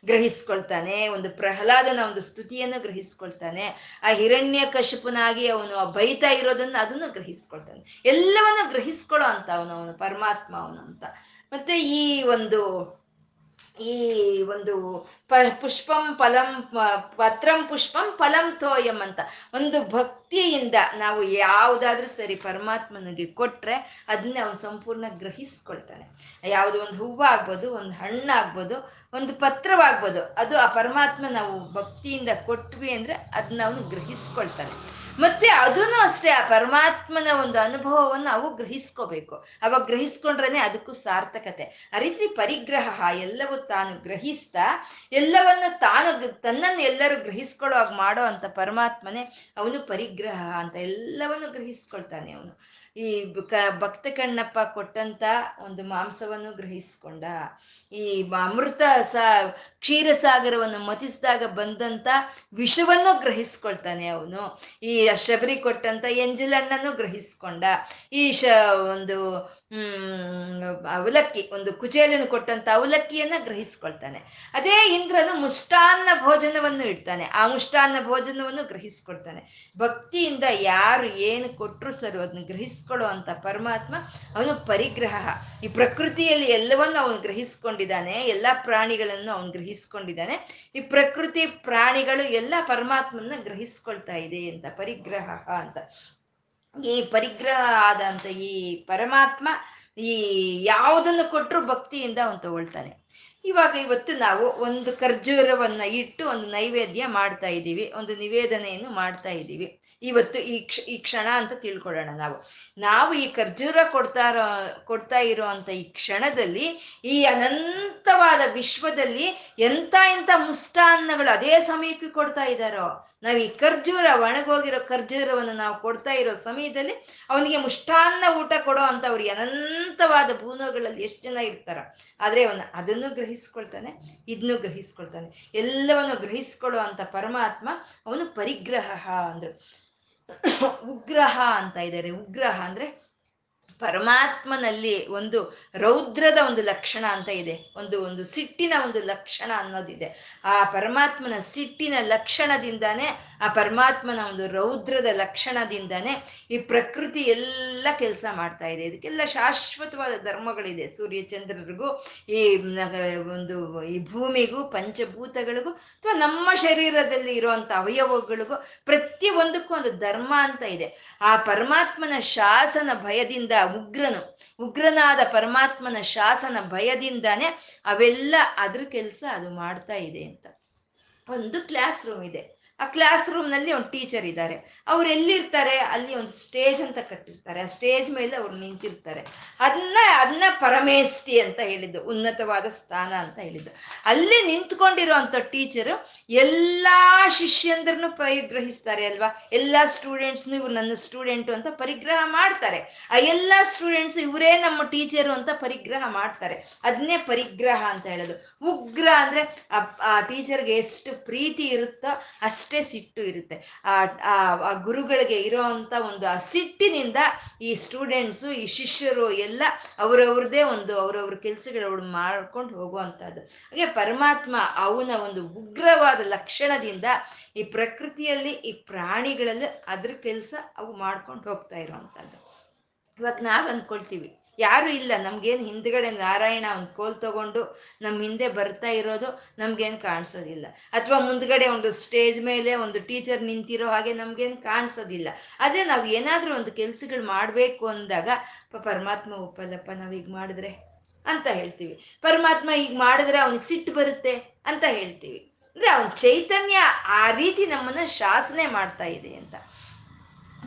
Speaker 1: ಗ್ರಹಿಸ್ಕೊಳ್ತಾನೆ. ಒಂದು ಪ್ರಹ್ಲಾದನ ಒಂದು ಸ್ತುತಿಯನ್ನು ಗ್ರಹಿಸ್ಕೊಳ್ತಾನೆ. ಆ ಹಿರಣ್ಯ ಕಶಪನಾಗಿ ಅವನು ಬೈತಾ ಇರೋದನ್ನ ಅದನ್ನು ಗ್ರಹಿಸ್ಕೊಳ್ತಾನೆ. ಎಲ್ಲವನ್ನು ಗ್ರಹಿಸ್ಕೊಳ್ಳೋ ಅಂತ ಅವನು ಅವನು ಪರಮಾತ್ಮ ಅವನು ಅಂತ. ಮತ್ತೆ ಈ ಒಂದು ಈ ಒಂದು ಪ ಪುಷ್ಪಂ ಫಲಂ ಪತ್ರಂ ಪುಷ್ಪಂ ಫಲಂ ತೋಯಂ ಅಂತ. ಒಂದು ಭಕ್ತಿಯಿಂದ ನಾವು ಯಾವುದಾದ್ರೂ ಸರಿ ಪರಮಾತ್ಮನಿಗೆ ಕೊಟ್ಟರೆ ಅದನ್ನ ಅವನು ಸಂಪೂರ್ಣ ಗ್ರಹಿಸ್ಕೊಳ್ತಾನೆ. ಯಾವುದೋ ಒಂದು ಹೂವು ಆಗ್ಬೋದು, ಒಂದು ಹಣ್ಣಾಗ್ಬೋದು ಒಂದು ಪತ್ರವಾಗ್ಬೋದು, ಅದು ಆ ಪರಮಾತ್ಮ ನಾವು ಭಕ್ತಿಯಿಂದ ಕೊಟ್ವಿ ಅಂದರೆ ಅದನ್ನ ಅವನು ಗ್ರಹಿಸ್ಕೊಳ್ತಾನೆ. ಮತ್ತೆ ಅದನ್ನು ಅಷ್ಟೇ, ಆ ಪರಮಾತ್ಮನ ಒಂದು ಅನುಭವವನ್ನು ನಾವು ಗ್ರಹಿಸ್ಕೋಬೇಕು. ಅವಾಗ ಗ್ರಹಿಸ್ಕೊಂಡ್ರೇನೆ ಅದಕ್ಕೂ ಸಾರ್ಥಕತೆ. ಆ ರೀತಿ ಪರಿಗ್ರಹ ಎಲ್ಲವೂ ತಾನು ಗ್ರಹಿಸ್ತಾ, ಎಲ್ಲವನ್ನು ತಾನು ತನ್ನನ್ನು ಎಲ್ಲರೂ ಗ್ರಹಿಸ್ಕೊಳ್ಳೋ ಮಾಡೋ ಅಂತ ಪರಮಾತ್ಮನೇ ಅವನು ಪರಿಗ್ರಹ ಅಂತ ಎಲ್ಲವನ್ನು ಗ್ರಹಿಸ್ಕೊಳ್ತಾನೆ ಅವನು. ಈ ಕ ಭಕ್ತ ಕಣ್ಣಪ್ಪ ಕೊಟ್ಟಂತ ಒಂದು ಮಾಂಸವನ್ನು ಗ್ರಹಿಸ್ಕೊಂಡ. ಈ ಅಮೃತ ಸ ಕ್ಷೀರಸಾಗರವನ್ನು ಮತಿಸಿದಾಗ ಬಂದಂತ ವಿಷವನ್ನು ಗ್ರಹಿಸ್ಕೊಳ್ತಾನೆ ಅವನು. ಈ ಶಬರಿ ಕೊಟ್ಟಂತ ಎಂಜಲಣ್ಣನು ಗ್ರಹಿಸ್ಕೊಂಡ. ಈ ಶ ಒಂದು ಅವಲಕ್ಕಿ ಒಂದು ಕುಚೇಲನ್ನು ಕೊಟ್ಟಂತ ಅವಲಕ್ಕಿಯನ್ನ ಗ್ರಹಿಸ್ಕೊಳ್ತಾನೆ. ಅದೇ ಇಂದ್ರನು ಮುಷ್ಟಾನ್ನ ಭೋಜನವನ್ನು ಇಡ್ತಾನೆ. ಆ ಮುಷ್ಟಾನ್ನ ಭೋಜನವನ್ನು ಗ್ರಹಿಸ್ಕೊಳ್ತಾನೆ. ಭಕ್ತಿಯಿಂದ ಯಾರು ಏನು ಕೊಟ್ಟರು ಸರ್ ಅದನ್ನ ಗ್ರಹಿಸ್ಕೊಳ್ಳೋ ಅಂತ ಪರಮಾತ್ಮ ಅವನು ಪರಿಗ್ರಹ. ಈ ಪ್ರಕೃತಿಯಲ್ಲಿ ಎಲ್ಲವನ್ನು ಅವನು ಗ್ರಹಿಸ್ಕೊಂಡಿದ್ದಾನೆ. ಎಲ್ಲ ಪ್ರಾಣಿಗಳನ್ನು ಅವನು ಗ್ರಹಿಸ್ಕೊಂಡಿದ್ದಾನೆ. ಈ ಪ್ರಕೃತಿ ಪ್ರಾಣಿಗಳು ಎಲ್ಲ ಪರಮಾತ್ಮನ ಗ್ರಹಿಸ್ಕೊಳ್ತಾ ಇದೆ ಅಂತ ಪರಿಗ್ರಹ ಅಂತ. ಈ ಪರಿಗ್ರಹ ಆದಂತ ಈ ಪರಮಾತ್ಮ ಈ ಯಾವುದನ್ನು ಕೊಟ್ಟರು ಭಕ್ತಿಯಿಂದ ಅವನು ತಗೊಳ್ತಾನೆ. ಇವಾಗ ಇವತ್ತು ನಾವು ಒಂದು ಖರ್ಜೂರವನ್ನ ಇಟ್ಟು ಒಂದು ನೈವೇದ್ಯ ಮಾಡ್ತಾ ಇದ್ದೀವಿ, ಒಂದು ನಿವೇದನೆಯನ್ನು ಮಾಡ್ತಾ ಇದ್ದೀವಿ. ಇವತ್ತು ಈ ಕ್ಷ, ಈ ಕ್ಷಣ ಅಂತ ತಿಳ್ಕೊಳ್ಳೋಣ ನಾವು. ನಾವು ಈ ಖರ್ಜೂರ ಕೊಡ್ತಾ ಇರೋ ಕೊಡ್ತಾ ಇರೋ ಅಂತ ಈ ಕ್ಷಣದಲ್ಲಿ, ಈ ಅನಂತವಾದ ವಿಶ್ವದಲ್ಲಿ ಎಂತ ಎಂತ ಮುಷ್ಟಾನ್ನಗಳು ಅದೇ ಸಮಯಕ್ಕೆ ಕೊಡ್ತಾ ಇದ್ದಾರೋ, ನಾವು ಈ ಖರ್ಜೂರ, ಒಣಗೋಗಿರೋ ಖರ್ಜೂರವನ್ನು ನಾವು ಕೊಡ್ತಾ ಇರೋ ಸಮಯದಲ್ಲಿ ಅವನಿಗೆ ಮುಷ್ಟಾನ್ನ ಊಟ ಕೊಡೋ ಅಂತವ್ರಿಗೆ ಅನಂತವಾದ ಭೂನೋಗಳಲ್ಲಿ ಎಷ್ಟು ಜನ ಇರ್ತಾರ, ಆದ್ರೆ ಅವನು ಅದನ್ನು ಗ್ರಹಿಸ್ಕೊಳ್ತಾನೆ ಇದನ್ನು ಗ್ರಹಿಸ್ಕೊಳ್ತಾನೆ. ಎಲ್ಲವನ್ನು ಗ್ರಹಿಸ್ಕೊಳ್ಳೋ ಅಂತ ಪರಮಾತ್ಮ ಅವನು ಪರಿಗ್ರಹ ಅಂದ್ರು. ಉಗ್ರಹ ಅಂತ ಇದ್ದಾರೆ. ಉಗ್ರಹ ಅಂದ್ರೆ ಪರಮಾತ್ಮನಲ್ಲಿ ಒಂದು ರೌದ್ರದ ಒಂದು ಲಕ್ಷಣ ಅಂತ ಇದೆ. ಒಂದು ಒಂದು ಸಿಟ್ಟಿನ ಒಂದು ಲಕ್ಷಣ ಅನ್ನೋದಿದೆ. ಆ ಪರಮಾತ್ಮನ ಸಿಟ್ಟಿನ ಲಕ್ಷಣದಿಂದಾನೇ ಆ ಪರಮಾತ್ಮನ ಒಂದು ರೌದ್ರದ ಲಕ್ಷಣದಿಂದನೇ ಈ ಪ್ರಕೃತಿ ಎಲ್ಲ ಕೆಲಸ ಮಾಡ್ತಾ ಇದೆ. ಇದಕ್ಕೆಲ್ಲ ಶಾಶ್ವತವಾದ ಧರ್ಮಗಳಿದೆ. ಸೂರ್ಯ ಚಂದ್ರರಿಗೂ ಈ ಒಂದು, ಈ ಭೂಮಿಗೂ, ಪಂಚಭೂತಗಳಿಗೂ ಅಥವಾ ನಮ್ಮ ಶರೀರದಲ್ಲಿ ಇರುವಂತ ಅವಯವಗಳಿಗೂ ಪ್ರತಿಯೊಂದಕ್ಕೂ ಒಂದು ಧರ್ಮ ಅಂತ ಇದೆ. ಆ ಪರಮಾತ್ಮನ ಶಾಸನ ಭಯದಿಂದ ಉಗ್ರನು, ಉಗ್ರನಾದ ಪರಮಾತ್ಮನ ಶಾಸನ ಭಯದಿಂದಾನೇ ಅವೆಲ್ಲ ಅದ್ರ ಕೆಲಸ ಅದು ಮಾಡ್ತಾ ಇದೆ ಅಂತ. ಒಂದು ಕ್ಲಾಸ್ ರೂಮ್ ಇದೆ. ಆ ಕ್ಲಾಸ್ ರೂಮ್ನಲ್ಲಿ ಒಂದು ಟೀಚರ್ ಇದ್ದಾರೆ. ಅವ್ರು ಎಲ್ಲಿರ್ತಾರೆ? ಅಲ್ಲಿ ಒಂದು ಸ್ಟೇಜ್ ಅಂತ ಕಟ್ಟಿರ್ತಾರೆ. ಆ ಸ್ಟೇಜ್ ಮೇಲೆ ಅವ್ರು ನಿಂತಿರ್ತಾರೆ. ಅದನ್ನ ಅದನ್ನ ಪರಮೇಷ್ಠಿ ಅಂತ ಹೇಳಿದ್ದು, ಉನ್ನತವಾದ ಸ್ಥಾನ ಅಂತ ಹೇಳಿದ್ದು. ಅಲ್ಲಿ ನಿಂತ್ಕೊಂಡಿರೋ ಅಂಥ ಟೀಚರು ಎಲ್ಲ ಶಿಷ್ಯಂದ್ರನ್ನು ಪರಿಗ್ರಹಿಸ್ತಾರೆ ಅಲ್ವಾ? ಎಲ್ಲ ಸ್ಟೂಡೆಂಟ್ಸ್ನು ಇವ್ರು ನನ್ನ ಸ್ಟೂಡೆಂಟು ಅಂತ ಪರಿಗ್ರಹ ಮಾಡ್ತಾರೆ. ಆ ಎಲ್ಲ ಸ್ಟೂಡೆಂಟ್ಸ್ ಇವರೇ ನಮ್ಮ ಟೀಚರು ಅಂತ ಪರಿಗ್ರಹ ಮಾಡ್ತಾರೆ. ಅದನ್ನೇ ಪರಿಗ್ರಹ ಅಂತ ಹೇಳೋದು. ಉಗ್ರ ಅಂದ್ರೆ ಆ ಟೀಚರ್ಗೆ ಎಷ್ಟು ಪ್ರೀತಿ ಇರುತ್ತೋ ಅಷ್ಟು ಅಷ್ಟೇ ಸಿಟ್ಟು ಇರುತ್ತೆ. ಆ ಗುರುಗಳಿಗೆ ಇರೋ ಒಂದು ಆ ಸಿಟ್ಟಿನಿಂದ ಈ ಸ್ಟೂಡೆಂಟ್ಸು ಈ ಶಿಷ್ಯರು ಎಲ್ಲ ಅವರವ್ರದೇ ಒಂದು ಅವರವ್ರ ಕೆಲಸಗಳು ಮಾಡ್ಕೊಂಡು ಹೋಗುವಂಥದ್ದು. ಹಾಗೆ ಪರಮಾತ್ಮ ಅವನ ಒಂದು ಉಗ್ರವಾದ ಲಕ್ಷಣದಿಂದ ಈ ಪ್ರಕೃತಿಯಲ್ಲಿ ಈ ಪ್ರಾಣಿಗಳಲ್ಲಿ ಅದ್ರ ಕೆಲಸ ಅವು ಮಾಡ್ಕೊಂಡು ಹೋಗ್ತಾ ಇರೋವಂಥದ್ದು. ಇವತ್ತು ನಾವು ಅಂದ್ಕೊಳ್ತೀವಿ ಯಾರು ಇಲ್ಲ. ನಮ್ಗೇನು ಹಿಂದ್ಗಡೆ ನಾರಾಯಣ ಒಂದು ಕೋಲ್ ತಗೊಂಡು ನಮ್ಮ ಹಿಂದೆ ಬರ್ತಾ ಇರೋದು ನಮ್ಗೇನು ಕಾಣಿಸೋದಿಲ್ಲ. ಅಥವಾ ಮುಂದ್ಗಡೆ ಒಂದು ಸ್ಟೇಜ್ ಮೇಲೆ ಒಂದು ಟೀಚರ್ ನಿಂತಿರೋ ಹಾಗೆ ನಮ್ಗೇನು ಕಾಣಿಸೋದಿಲ್ಲ. ಆದರೆ ನಾವು ಏನಾದರೂ ಒಂದು ಕೆಲಸಗಳು ಮಾಡಬೇಕು ಅಂದಾಗ ಪರಮಾತ್ಮ ಒಪ್ಪಲ್ಲಪ್ಪ, ನಾವು ಈಗ ಮಾಡಿದ್ರೆ? ಅಂತ ಹೇಳ್ತೀವಿ. ಪರಮಾತ್ಮ ಈಗ ಮಾಡಿದ್ರೆ ಅವನಿಗೆ ಸಿಟ್ಟು ಬರುತ್ತೆ ಅಂತ ಹೇಳ್ತೀವಿ. ಅಂದ್ರೆ ಅವನ ಚೈತನ್ಯ ಆ ರೀತಿ ನಮ್ಮನ್ನ ಶಾಸನೆ ಮಾಡ್ತಾ ಇದೆ ಅಂತ.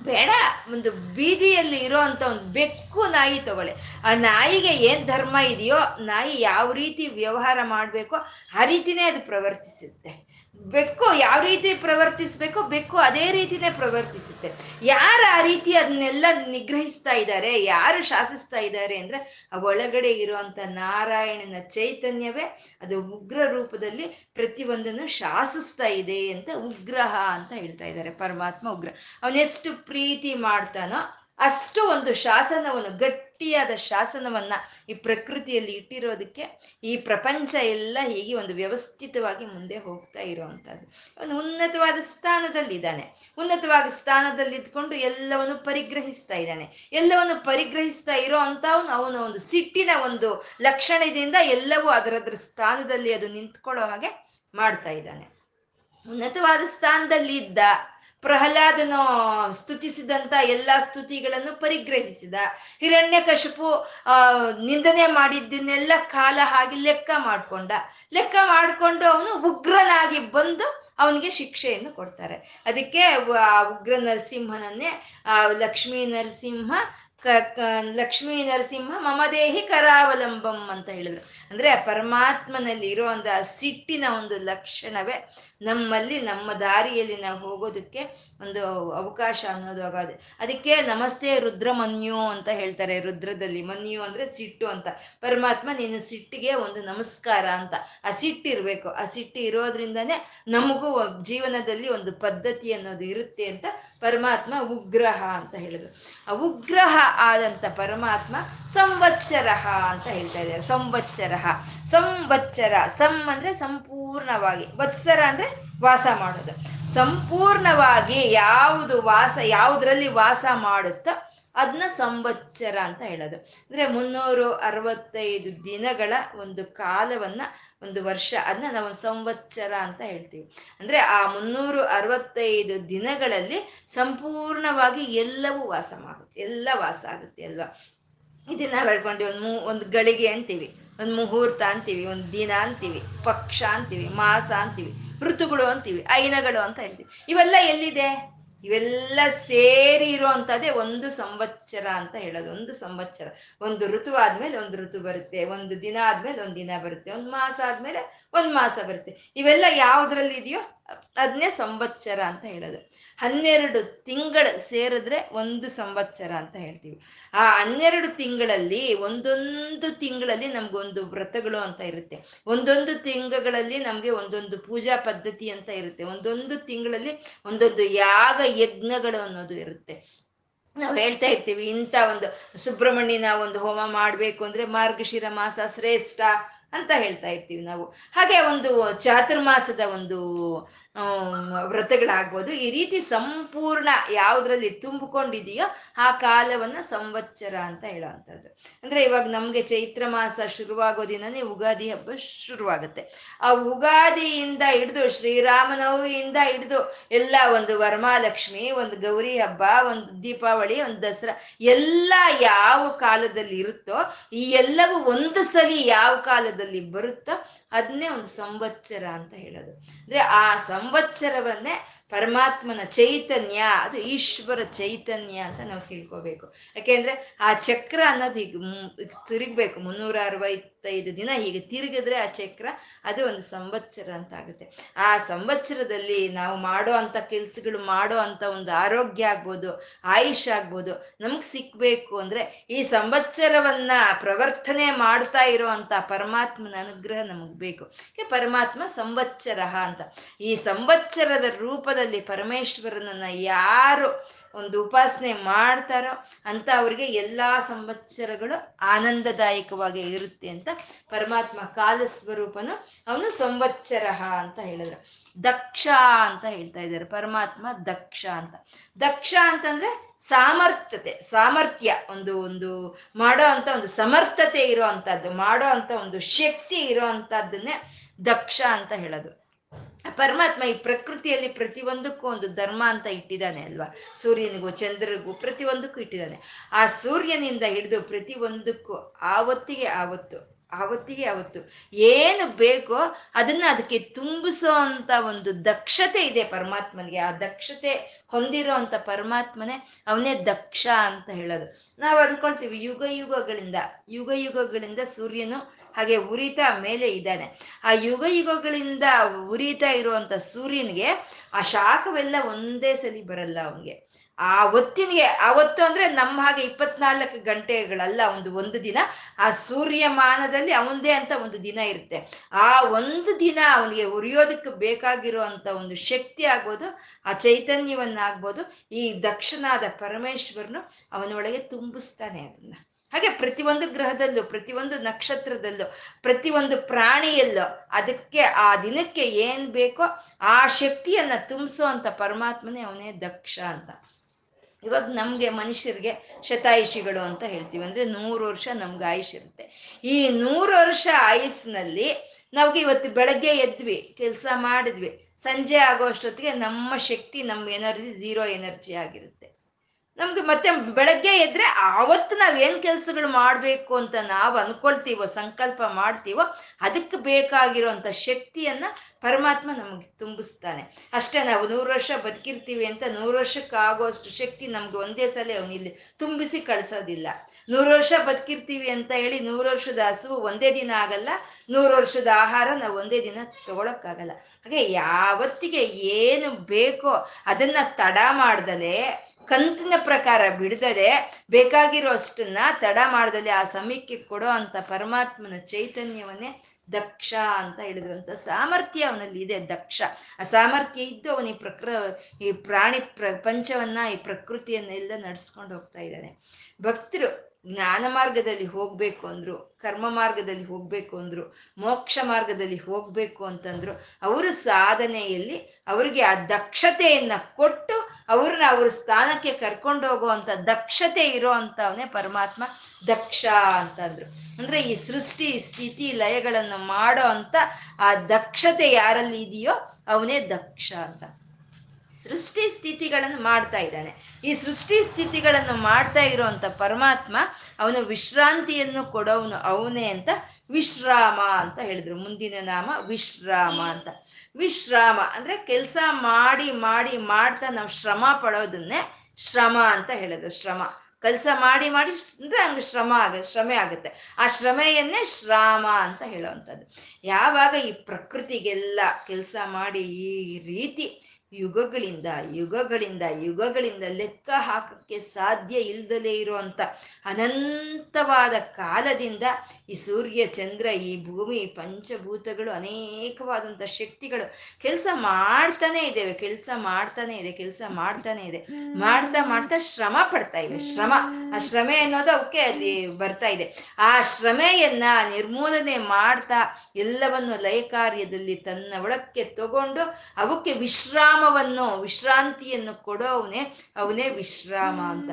Speaker 1: ಬೇಡ. ಒಂದು ಬೀದಿಯಲ್ಲಿ ಇರೋ ಅಂತ ಒಂದು ಬೆಕ್ಕು ನಾಯಿ ತಗೊಳ್ಳಿ. ಆ ನಾಯಿಗೆ ಏನ್ ಧರ್ಮ ಇದೆಯೋ, ನಾಯಿ ಯಾವ ರೀತಿ ವ್ಯವಹಾರ ಮಾಡಬೇಕೋ, ಆ ರೀತಿನೇ ಅದು ಪ್ರವರ್ತಿಸುತ್ತೆ. ಬೆಕ್ಕು ಯಾವ ರೀತಿ ಪ್ರವರ್ತಿಸ್ಬೇಕು ಬೆಕ್ಕು ಅದೇ ರೀತಿನೇ ಪ್ರವರ್ತಿಸುತ್ತೆ. ಯಾರು ಆ ರೀತಿ ಅದನ್ನೆಲ್ಲ ನಿಗ್ರಹಿಸ್ತಾ ಇದ್ದಾರೆ, ಯಾರು ಶಾಸಿಸ್ತಾ ಇದ್ದಾರೆ ಅಂದ್ರೆ ಒಳಗಡೆ ಇರುವಂತ ನಾರಾಯಣನ ಚೈತನ್ಯವೇ, ಅದು ಉಗ್ರ ರೂಪದಲ್ಲಿ ಪ್ರತಿಯೊಂದನ್ನು ಶಾಸಿಸ್ತಾ ಇದೆ ಅಂತ ಉಗ್ರಹ ಅಂತ ಹೇಳ್ತಾ ಇದ್ದಾರೆ, ಪರಮಾತ್ಮ ಉಗ್ರ. ಅವನೆಷ್ಟು ಪ್ರೀತಿ ಮಾಡ್ತಾನೋ ಅಷ್ಟು ಒಂದು ಶಾಸನವನ್ನು, ಗಟ್ಟಿಯಾದ ಶಾಸನವನ್ನ ಈ ಪ್ರಕೃತಿಯಲ್ಲಿ ಇಟ್ಟಿರೋದಕ್ಕೆ ಈ ಪ್ರಪಂಚ ಎಲ್ಲ ಹೀಗೆ ಒಂದು ವ್ಯವಸ್ಥಿತವಾಗಿ ಮುಂದೆ ಹೋಗ್ತಾ ಇರೋವಂಥದ್ದು. ಅವನು ಉನ್ನತವಾದ ಸ್ಥಾನದಲ್ಲಿದ್ದಾನೆ. ಉನ್ನತವಾದ ಸ್ಥಾನದಲ್ಲಿ ಇದ್ಕೊಂಡು ಎಲ್ಲವನ್ನು ಪರಿಗ್ರಹಿಸ್ತಾ ಇದ್ದಾನೆ. ಎಲ್ಲವನ್ನು ಪರಿಗ್ರಹಿಸ್ತಾ ಇರೋ ಅಂಥವನು ಅವನ ಒಂದು ಸಿಟ್ಟಿನ ಒಂದು ಲಕ್ಷಣದಿಂದ ಎಲ್ಲವೂ ಅದರದ್ರ ಸ್ಥಾನದಲ್ಲಿ ಅದು ನಿಂತ್ಕೊಳ್ಳೋ ಹಾಗೆ ಮಾಡ್ತಾ ಇದ್ದಾನೆ. ಉನ್ನತವಾದ ಸ್ಥಾನದಲ್ಲಿ ಇದ್ದ ಪ್ರಹ್ಲಾದನು ಸ್ತುತಿಸಿದಂತ ಎಲ್ಲ ಸ್ತುತಿಗಳನ್ನು ಪರಿಗ್ರಹಿಸಿದ. ಹಿರಣ್ಯ ಕಶಪು ನಿಂದನೆ ಮಾಡಿದ್ದನ್ನೆಲ್ಲ ಕಾಲ ಹಾಗೆ ಲೆಕ್ಕ ಮಾಡ್ಕೊಂಡ. ಲೆಕ್ಕ ಮಾಡಿಕೊಂಡು ಅವನು ಉಗ್ರನಾಗಿ ಬಂದು ಅವನಿಗೆ ಶಿಕ್ಷೆಯನ್ನು ಕೊಡ್ತಾರೆ. ಅದಕ್ಕೆ ಆ ಉಗ್ರ ನರಸಿಂಹನನ್ನೇ, ಆ, ಲಕ್ಷ್ಮೀ ನರಸಿಂಹ ಕ ಲಕ್ಷ್ಮೀ ನರಸಿಂಹ ಮಮದೇಹಿ ಕರಾವಲಂಬಂ ಅಂತ ಹೇಳಿದ್ರು. ಅಂದ್ರೆ ಪರಮಾತ್ಮನಲ್ಲಿ ಇರುವಂತ ಸಿಟ್ಟಿನ ಒಂದು ಲಕ್ಷಣವೇ ನಮ್ಮಲ್ಲಿ, ನಮ್ಮ ದಾರಿಯಲ್ಲಿ ನಾವು ಹೋಗೋದಕ್ಕೆ ಒಂದು ಅವಕಾಶ ಅನ್ನೋದು ಆಗೋದು. ಅದಕ್ಕೆ ನಮಸ್ತೆ ರುದ್ರಮನ್ಯು ಅಂತ ಹೇಳ್ತಾರೆ ರುದ್ರದಲ್ಲಿ. ಮನ್ಯು ಅಂದ್ರೆ ಸಿಟ್ಟು ಅಂತ. ಪರಮಾತ್ಮ, ನಿನ್ನ ಸಿಟ್ಟಿಗೆ ಒಂದು ನಮಸ್ಕಾರ ಅಂತ. ಆ ಸಿಟ್ಟಿರ್ಬೇಕು ಆ ಸಿಟ್ಟು ಇರೋದ್ರಿಂದನೇ ನಮಗೂ ಜೀವನದಲ್ಲಿ ಒಂದು ಪದ್ಧತಿ ಅನ್ನೋದು ಇರುತ್ತೆ ಅಂತ ಪರಮಾತ್ಮ ಉಗ್ರಹ ಅಂತ ಹೇಳಿದ್ರು. ಆ ಉಗ್ರಹ ಆದಂಥ ಪರಮಾತ್ಮ ಸಂವತ್ಸರ ಅಂತ ಹೇಳ್ತಾ ಇದ್ದಾರೆ. ಸಂವತ್ಸರ ಸಂವತ್ಸರ, ಸಂ ಅಂದರೆ ಸಂಪೂರ್ಣವಾಗಿ. ವತ್ಸರ ಅಂದರೆ ವಾಸ ಮಾಡೋದು. ಸಂಪೂರ್ಣವಾಗಿ ಯಾವುದು ವಾಸ, ಯಾವುದರಲ್ಲಿ ವಾಸ ಮಾಡುತ್ತೋ ಅದನ್ನ ಸಂವತ್ಸರ ಅಂತ ಹೇಳೋದು. ಅಂದ್ರೆ ಮುನ್ನೂರು ಅರವತ್ತೈದು ದಿನಗಳ ಒಂದು ಕಾಲವನ್ನ ಒಂದು ವರ್ಷ ಅದನ್ನ ನಾವು ಸಂವತ್ಸರ ಅಂತ ಹೇಳ್ತೀವಿ. ಅಂದ್ರೆ ಆ ಮುನ್ನೂರು ಅರವತ್ತೈದು ದಿನಗಳಲ್ಲಿ ಸಂಪೂರ್ಣವಾಗಿ ಎಲ್ಲವೂ ವಾಸ ಮಾಡುತ್ತೆ ಎಲ್ಲ ವಾಸ ಆಗುತ್ತೆ ಅಲ್ವಾ? ಇದನ್ನ ಬೆಳ್ಕೊಂಡು ಒಂದು ಮೂ, ಒಂದು ಗಳಿಗೆ ಅಂತೀವಿ, ಒಂದು ಮುಹೂರ್ತ ಅಂತೀವಿ, ಒಂದು ದಿನ ಅಂತೀವಿ, ಪಕ್ಷ ಅಂತೀವಿ, ಮಾಸ ಅಂತೀವಿ, ಋತುಗಳು ಅಂತೀವಿ, ಐನಗಳು ಅಂತ ಹೇಳ್ತೀವಿ. ಇವೆಲ್ಲ ಎಲ್ಲಿದೆ? ಇವೆಲ್ಲ ಸೇರಿ ಒಂದು ಸಂವತ್ಸರ ಅಂತ ಹೇಳೋದು. ಒಂದು ಸಂವತ್ಸರ. ಒಂದು ಋತು ಆದ್ಮೇಲೆ ಒಂದು ಋತು ಬರುತ್ತೆ. ಒಂದು ದಿನ ಆದ್ಮೇಲೆ ಒಂದು ದಿನ ಬರುತ್ತೆ. ಒಂದು ಮಾಸ ಆದ್ಮೇಲೆ ಒಂದು ಮಾಸ ಬರುತ್ತೆ. ಇವೆಲ್ಲ ಯಾವ್ದ್ರಲ್ಲಿ ಇದೆಯೋ ಅದನ್ನೇ ಸಂವತ್ಸರ ಅಂತ ಹೇಳೋದು. ಹನ್ನೆರಡು ತಿಂಗಳು ಸೇರಿದ್ರೆ ಒಂದು ಸಂವತ್ಸರ ಅಂತ ಹೇಳ್ತೀವಿ. ಆ ಹನ್ನೆರಡು ತಿಂಗಳಲ್ಲಿ ಒಂದೊಂದು ತಿಂಗಳಲ್ಲಿ ನಮ್ಗೊಂದು ವ್ರತಗಳು ಅಂತ ಇರುತ್ತೆ. ಒಂದೊಂದು ತಿಂಗಳಲ್ಲಿ ನಮ್ಗೆ ಒಂದೊಂದು ಪೂಜಾ ಪದ್ಧತಿ ಅಂತ ಇರುತ್ತೆ. ಒಂದೊಂದು ತಿಂಗಳಲ್ಲಿ ಒಂದೊಂದು ಯಾಗ ಯಜ್ಞಗಳು ಅನ್ನೋದು ಇರುತ್ತೆ. ನಾವು ಹೇಳ್ತಾ ಇರ್ತೀವಿ, ಇಂಥ ಒಂದು ಸುಬ್ರಹ್ಮಣ್ಯನ ಒಂದು ಹೋಮ ಮಾಡಬೇಕು ಅಂದ್ರೆ ಮಾರ್ಗಶಿರ ಮಾಸ ಶ್ರೇಷ್ಠ ಅಂತ ಹೇಳ್ತಾ ಇರ್ತೀವಿ ನಾವು. ಹಾಗೆ ಒಂದು ಚಾತುರ್ಮಾಸದ ಒಂದು ವ್ರತಗಳಾಗ್ಬೋದು. ಈ ರೀತಿ ಸಂಪೂರ್ಣ ಯಾವ್ದ್ರಲ್ಲಿ ತುಂಬಿಕೊಂಡಿದೆಯೋ ಆ ಕಾಲವನ್ನ ಸಂವತ್ಸರ ಅಂತ ಹೇಳುವಂಥದ್ದು. ಅಂದ್ರೆ ಇವಾಗ ನಮ್ಗೆ ಚೈತ್ರ ಮಾಸ ಶುರುವಾಗೋ ದಿನನೇ ಉಗಾದಿ ಹಬ್ಬ ಶುರುವಾಗುತ್ತೆ. ಆ ಉಗಾದಿಯಿಂದ ಹಿಡಿದು ಶ್ರೀರಾಮನವಿಯಿಂದ ಹಿಡಿದು ಎಲ್ಲ ಒಂದು ವರಮಹಾಲಕ್ಷ್ಮಿ, ಒಂದು ಗೌರಿ ಹಬ್ಬ, ಒಂದು ದೀಪಾವಳಿ, ಒಂದು ದಸರಾ, ಎಲ್ಲ ಯಾವ ಕಾಲದಲ್ಲಿ ಇರುತ್ತೋ, ಈ ಎಲ್ಲವೂ ಒಂದು ಸಲಿ ಯಾವ ಕಾಲದಲ್ಲಿ ಬರುತ್ತೋ, ಅದನ್ನೇ ಒಂದು ಸಂವತ್ಸರ ಅಂತ ಹೇಳೋದು. ಅಂದ್ರೆ ಆ ಸಂವತ್ಸರವನ್ನೇ ಪರಮಾತ್ಮನ ಚೈತನ್ಯ, ಅದು ಈಶ್ವರ ಚೈತನ್ಯ ಅಂತ ನಾವು ತಿಳ್ಕೋಬೇಕು. ಯಾಕೆಂದ್ರೆ ಆ ಚಕ್ರ ಅನ್ನೋದು ಹೀಗೆ ತಿರುಗ್ಬೇಕು. ಮುನ್ನೂರ ಅರವತ್ತೈದು ದಿನ ಹೀಗೆ ತಿರುಗಿದ್ರೆ ಆ ಚಕ್ರ ಅದು ಒಂದು ಸಂವತ್ಸರ ಅಂತ ಆಗುತ್ತೆ. ಆ ಸಂವತ್ಸರದಲ್ಲಿ ನಾವು ಮಾಡೋ ಅಂಥ ಕೆಲ್ಸಗಳು, ಮಾಡೋ ಅಂಥ ಒಂದು ಆರೋಗ್ಯ ಆಗ್ಬೋದು, ಆಯುಷ್ ಆಗ್ಬೋದು, ನಮ್ಗೆ ಸಿಕ್ಬೇಕು ಅಂದ್ರೆ ಈ ಸಂವತ್ಸರವನ್ನ ಪ್ರವರ್ತನೆ ಮಾಡ್ತಾ ಇರುವಂತ ಪರಮಾತ್ಮನ ಅನುಗ್ರಹ ನಮಗ್ ಬೇಕು. ಪರಮಾತ್ಮ ಸಂವತ್ಸರ ಅಂತ. ಈ ಸಂವತ್ಸರದ ರೂಪದ ಪರಮೇಶ್ವರನನ್ನ ಯಾರು ಒಂದು ಉಪಾಸನೆ ಮಾಡ್ತಾರೋ ಅಂತ ಅವ್ರಿಗೆ ಎಲ್ಲಾ ಸಂವತ್ಸರಗಳು ಆನಂದದಾಯಕವಾಗಿ ಇರುತ್ತೆ ಅಂತ ಪರಮಾತ್ಮ ಕಾಲ ಸ್ವರೂಪನು ಅವನು ಸಂವತ್ಸರ ಅಂತ ಹೇಳಿದ್ರು. ದಕ್ಷ ಅಂತ ಹೇಳ್ತಾ ಇದ್ದಾರೆ. ಪರಮಾತ್ಮ ದಕ್ಷ ಅಂತ. ದಕ್ಷ ಅಂತಂದ್ರೆ ಸಾಮರ್ಥ್ಯತೆ, ಸಾಮರ್ಥ್ಯ, ಒಂದು ಒಂದು ಮಾಡೋ ಅಂತ ಒಂದು ಸಮರ್ಥತೆ ಇರೋ ಅಂತದ್ದು ಮಾಡೋ ಅಂತ ಒಂದು ಶಕ್ತಿ ಇರೋ ಅಂತದ್ದನ್ನೇ ದಕ್ಷ ಅಂತ ಹೇಳೋದು. ಪರಮಾತ್ಮ ಈ ಪ್ರಕೃತಿಯಲ್ಲಿ ಪ್ರತಿಯೊಂದಕ್ಕೂ ಒಂದು ಧರ್ಮ ಅಂತ ಇಟ್ಟಿದ್ದಾನೆ ಅಲ್ವಾ? ಸೂರ್ಯನಿಗೂ ಚಂದ್ರಗೂ ಪ್ರತಿಯೊಂದಕ್ಕೂ ಇಟ್ಟಿದ್ದಾನೆ. ಆ ಸೂರ್ಯನಿಂದ ಹಿಡಿದು ಪ್ರತಿಯೊಂದಕ್ಕೂ ಆವತ್ತಿಗೆ ಆವತ್ತು ಆವತ್ತಿಗೆ ಆವತ್ತು ಏನು ಬೇಕೋ ಅದನ್ನ ಅದಕ್ಕೆ ತುಂಬಿಸೋ ಅಂತ ಒಂದು ದಕ್ಷತೆ ಇದೆ ಪರಮಾತ್ಮನಿಗೆ. ಆ ದಕ್ಷತೆ ಹೊಂದಿರೋ ಅಂತ ಪರಮಾತ್ಮನೇ ಅವನೇ ದಕ್ಷ ಅಂತ ಹೇಳೋದು. ನಾವು ಅನ್ಕೊಳ್ತೀವಿ ಯುಗ ಯುಗಗಳಿಂದ ಯುಗ ಯುಗಗಳಿಂದ ಸೂರ್ಯನು ಹಾಗೆ ಉರಿತಾ ಮೇಲೆ ಇದ್ದಾನೆ. ಆ ಯುಗ ಯುಗಗಳಿಂದ ಉರಿತಾ ಇರುವಂತ ಸೂರ್ಯನಿಗೆ ಆ ಶಾಖವೆಲ್ಲ ಒಂದೇ ಸಲಿ ಬರಲ್ಲ ಅವನಿಗೆ. ಆ ಹೊತ್ತಿನಿಗೆ ಹೊತ್ತು ಅಂದ್ರೆ ನಮ್ಮ ಹಾಗೆ ಇಪ್ಪತ್ನಾಲ್ಕು ಗಂಟೆಗಳಲ್ಲ, ಒಂದು ಒಂದು ದಿನ. ಆ ಸೂರ್ಯಮಾನದಲ್ಲಿ ಅವನದೇ ಅಂತ ಒಂದು ದಿನ ಇರುತ್ತೆ. ಆ ಒಂದು ದಿನ ಅವನಿಗೆ ಉರಿಯೋದಕ್ಕೆ ಬೇಕಾಗಿರೋ ಅಂತ ಒಂದು ಶಕ್ತಿ ಆಗ್ಬೋದು, ಆ ಚೈತನ್ಯವನ್ನಾಗ್ಬೋದು, ಈ ದಕ್ಷನಾದ ಪರಮೇಶ್ವರನು ಅವನೊಳಗೆ ತುಂಬಿಸ್ತಾನೆ ಅದನ್ನ. ಹಾಗೆ ಪ್ರತಿಯೊಂದು ಗ್ರಹದಲ್ಲೂ, ಪ್ರತಿಯೊಂದು ನಕ್ಷತ್ರದಲ್ಲೂ, ಪ್ರತಿಯೊಂದು ಪ್ರಾಣಿಯಲ್ಲೂ ಅದಕ್ಕೆ, ಆ ದಿನಕ್ಕೆ ಏನ್ ಬೇಕೋ ಆ ಶಕ್ತಿಯನ್ನ ತುಂಬಿಸೋ ಅಂತ ಪರಮಾತ್ಮನೇ ಅವನೇ ದಕ್ಷ ಅಂತ. ಇವಾಗ ನಮ್ಗೆ ಮನುಷ್ಯರಿಗೆ ಶತಾಯುಷಿಗಳು ಅಂತ ಹೇಳ್ತೀವಿ. ಅಂದ್ರೆ ನೂರು ವರ್ಷ ನಮ್ಗೆ ಆಯುಷ್ ಇರುತ್ತೆ. ಈ ನೂರು ವರ್ಷ ಆಯುಸ್ನಲ್ಲಿ ನಮ್ಗೆ ಇವತ್ತು ಬೆಳಗ್ಗೆ ಎದ್ವಿ, ಕೆಲಸ ಮಾಡಿದ್ವಿ. ಸಂಜೆ ಆಗೋ ಅಷ್ಟೊತ್ತಿಗೆ ನಮ್ಮ ಶಕ್ತಿ, ನಮ್ಮ ಎನರ್ಜಿ ಝೀರೋ ಎನರ್ಜಿ ಆಗಿರುತ್ತೆ. ನಮ್ಗೆ ಮತ್ತೆ ಬೆಳಗ್ಗೆ ಎದ್ರೆ ಆವತ್ತು ನಾವ್ ಏನ್ ಕೆಲ್ಸಗಳು ಮಾಡ್ಬೇಕು ಅಂತ ನಾವು ಅನ್ಕೊಳ್ತೀವೋ, ಸಂಕಲ್ಪ ಮಾಡ್ತೀವೋ, ಅದಕ್ಕೆ ಬೇಕಾಗಿರುವಂತ ಶಕ್ತಿಯನ್ನ ಪರಮಾತ್ಮ ನಮಗೆ ತುಂಬಿಸ್ತಾನೆ. ಅಷ್ಟೇ ನಾವು ನೂರು ವರ್ಷ ಬದುಕಿರ್ತೀವಿ ಅಂತ ನೂರು ವರ್ಷಕ್ಕೆ ಆಗೋಷ್ಟು ಶಕ್ತಿ ನಮ್ಗೆ ಒಂದೇ ಸಲ ಅವನಿಲ್ಲಿ ತುಂಬಿಸಿ ಕಳಿಸೋದಿಲ್ಲ. ನೂರು ವರ್ಷ ಬದುಕಿರ್ತೀವಿ ಅಂತ ಹೇಳಿ ನೂರು ವರ್ಷದ ಹಸುವು ಒಂದೇ ದಿನ ಆಗಲ್ಲ, ನೂರು ವರ್ಷದ ಆಹಾರ ನಾವು ಒಂದೇ ದಿನ ತಗೊಳಕ್ಕಾಗಲ್ಲ. ಹಾಗೆ ಯಾವತ್ತಿಗೆ ಏನು ಬೇಕೋ ಅದನ್ನ ತಡ ಮಾಡ್ದಲೆ, ಕಂತಿನ ಪ್ರಕಾರ ಬಿಡದರೆ ಬೇಕಾಗಿರೋ ಅಷ್ಟನ್ನ ತಡ ಮಾಡ್ದಲೆ ಆ ಸಮಯಕ್ಕೆ ಕೊಡೋ ಅಂತ ಪರಮಾತ್ಮನ ಚೈತನ್ಯವನ್ನೇ ದಕ್ಷ ಅಂತ ಹೇಳಿದ್ರಂತ ಸಾಮರ್ಥ್ಯ ಅವನಲ್ಲಿ ಇದೆ ದಕ್ಷ. ಆ ಸಾಮರ್ಥ್ಯ ಇದ್ದು ಅವನ ಈ ಪ್ರಕೃ, ಈ ಪ್ರಾಣಿ ಪ್ರಪಂಚವನ್ನ, ಈ ಪ್ರಕೃತಿಯನ್ನೆಲ್ಲ ನಡ್ಸ್ಕೊಂಡು ಹೋಗ್ತಾ ಇದ್ದಾನೆ. ಭಕ್ತರು ಜ್ಞಾನ ಮಾರ್ಗದಲ್ಲಿ ಹೋಗ್ಬೇಕು ಅಂದ್ರು, ಕರ್ಮ ಮಾರ್ಗದಲ್ಲಿ ಹೋಗ್ಬೇಕು ಅಂದ್ರು, ಮೋಕ್ಷ ಮಾರ್ಗದಲ್ಲಿ ಹೋಗಬೇಕು ಅಂತಂದ್ರು, ಅವರು ಸಾಧನೆಯಲ್ಲಿ ಅವರಿಗೆ ಆ ದಕ್ಷತೆಯನ್ನ ಕೊಟ್ಟು ಅವ್ರನ್ನ ಅವ್ರ ಸ್ಥಾನಕ್ಕೆ ಕರ್ಕೊಂಡು ಹೋಗುವಂತ ದಕ್ಷತೆ ಇರೋ ಅಂತವನೇ ಪರಮಾತ್ಮ ದಕ್ಷ ಅಂತಂದ್ರು. ಅಂದ್ರೆ ಈ ಸೃಷ್ಟಿ ಸ್ಥಿತಿ, ಲಯಗಳನ್ನು ಮಾಡೋ ಅಂತ ಆ ದಕ್ಷತೆ ಯಾರಲ್ಲಿ ಇದೆಯೋ ಅವನೇ ದಕ್ಷ ಅಂತ. ಸೃಷ್ಟಿ ಸ್ಥಿತಿಗಳನ್ನು ಮಾಡ್ತಾ ಇದ್ದಾನೆ. ಈ ಸೃಷ್ಟಿ ಸ್ಥಿತಿಗಳನ್ನು ಮಾಡ್ತಾ ಇರುವಂತ ಪರಮಾತ್ಮ ಅವನು ವಿಶ್ರಾಂತಿಯನ್ನು ಕೊಡೋವನು ಅವನೇ ಅಂತ ವಿಶ್ರಾಮ ಅಂತ ಹೇಳಿದ್ರು. ಮುಂದಿನ ನಾಮ ವಿಶ್ರಾಮ ಅಂತ. ವಿಶ್ರಾಮ, ಅಂದ್ರೆ ಕೆಲಸ ಮಾಡಿ ಮಾಡಿ, ಮಾಡ್ತಾ ನಾವು ಶ್ರಮ ಪಡೋದನ್ನೇ ಶ್ರಮ ಅಂತ ಹೇಳೋದು. ಶ್ರಮ. ಕೆಲಸ ಮಾಡಿ ಮಾಡಿ ಅಂದ್ರೆ ಹಂಗೆ ಶ್ರಮ ಆಗ, ಶ್ರಮೆ ಆಗುತ್ತೆ. ಆ ಶ್ರಮೆಯನ್ನೇ ಶ್ರಾಮ ಅಂತ ಹೇಳುವಂಥದ್ದು. ಯಾವಾಗ ಈ ಪ್ರಕೃತಿಗೆಲ್ಲ ಕೆಲಸ ಮಾಡಿ ಈ ರೀತಿ ಯುಗಗಳಿಂದ ಯುಗಗಳಿಂದ ಯುಗಗಳಿಂದ ಲೆಕ್ಕ ಹಾಕಕ್ಕೆ ಸಾಧ್ಯ ಇಲ್ದಲೇ ಇರುವಂತ ಅನಂತವಾದ ಕಾಲದಿಂದ ಈ ಸೂರ್ಯ, ಚಂದ್ರ, ಈ ಭೂಮಿ, ಪಂಚಭೂತಗಳು ಅನೇಕವಾದಂಥ ಶಕ್ತಿಗಳು ಕೆಲಸ ಮಾಡ್ತಾನೆ ಇದ್ದೇವೆ, ಕೆಲಸ ಮಾಡ್ತಾನೆ ಇದೆ, ಕೆಲಸ ಮಾಡ್ತಾನೆ ಇದೆ. ಮಾಡ್ತಾ ಮಾಡ್ತಾ ಶ್ರಮ ಪಡ್ತಾ ಇವೆ, ಶ್ರಮ. ಆ ಶ್ರಮೆ ಅನ್ನೋದು ಅವಕ್ಕೆ ಅಲ್ಲಿ ಬರ್ತಾ ಇದೆ. ಆ ಶ್ರಮೆಯನ್ನ ನಿರ್ಮೂಲನೆ ಮಾಡ್ತಾ ಎಲ್ಲವನ್ನು ಲಯ ಕಾರ್ಯದಲ್ಲಿ ತನ್ನ ಒಳಕ್ಕೆ ತಗೊಂಡು ಅವಕ್ಕೆ ವಿಶ್ರಾಮ ವಿಶ್ರಾಮವನ್ನು, ವಿಶ್ರಾಂತಿಯನ್ನು ಕೊಡೋ ಅವನೇ ಅವನೇ ವಿಶ್ರಾಮ ಅಂತ.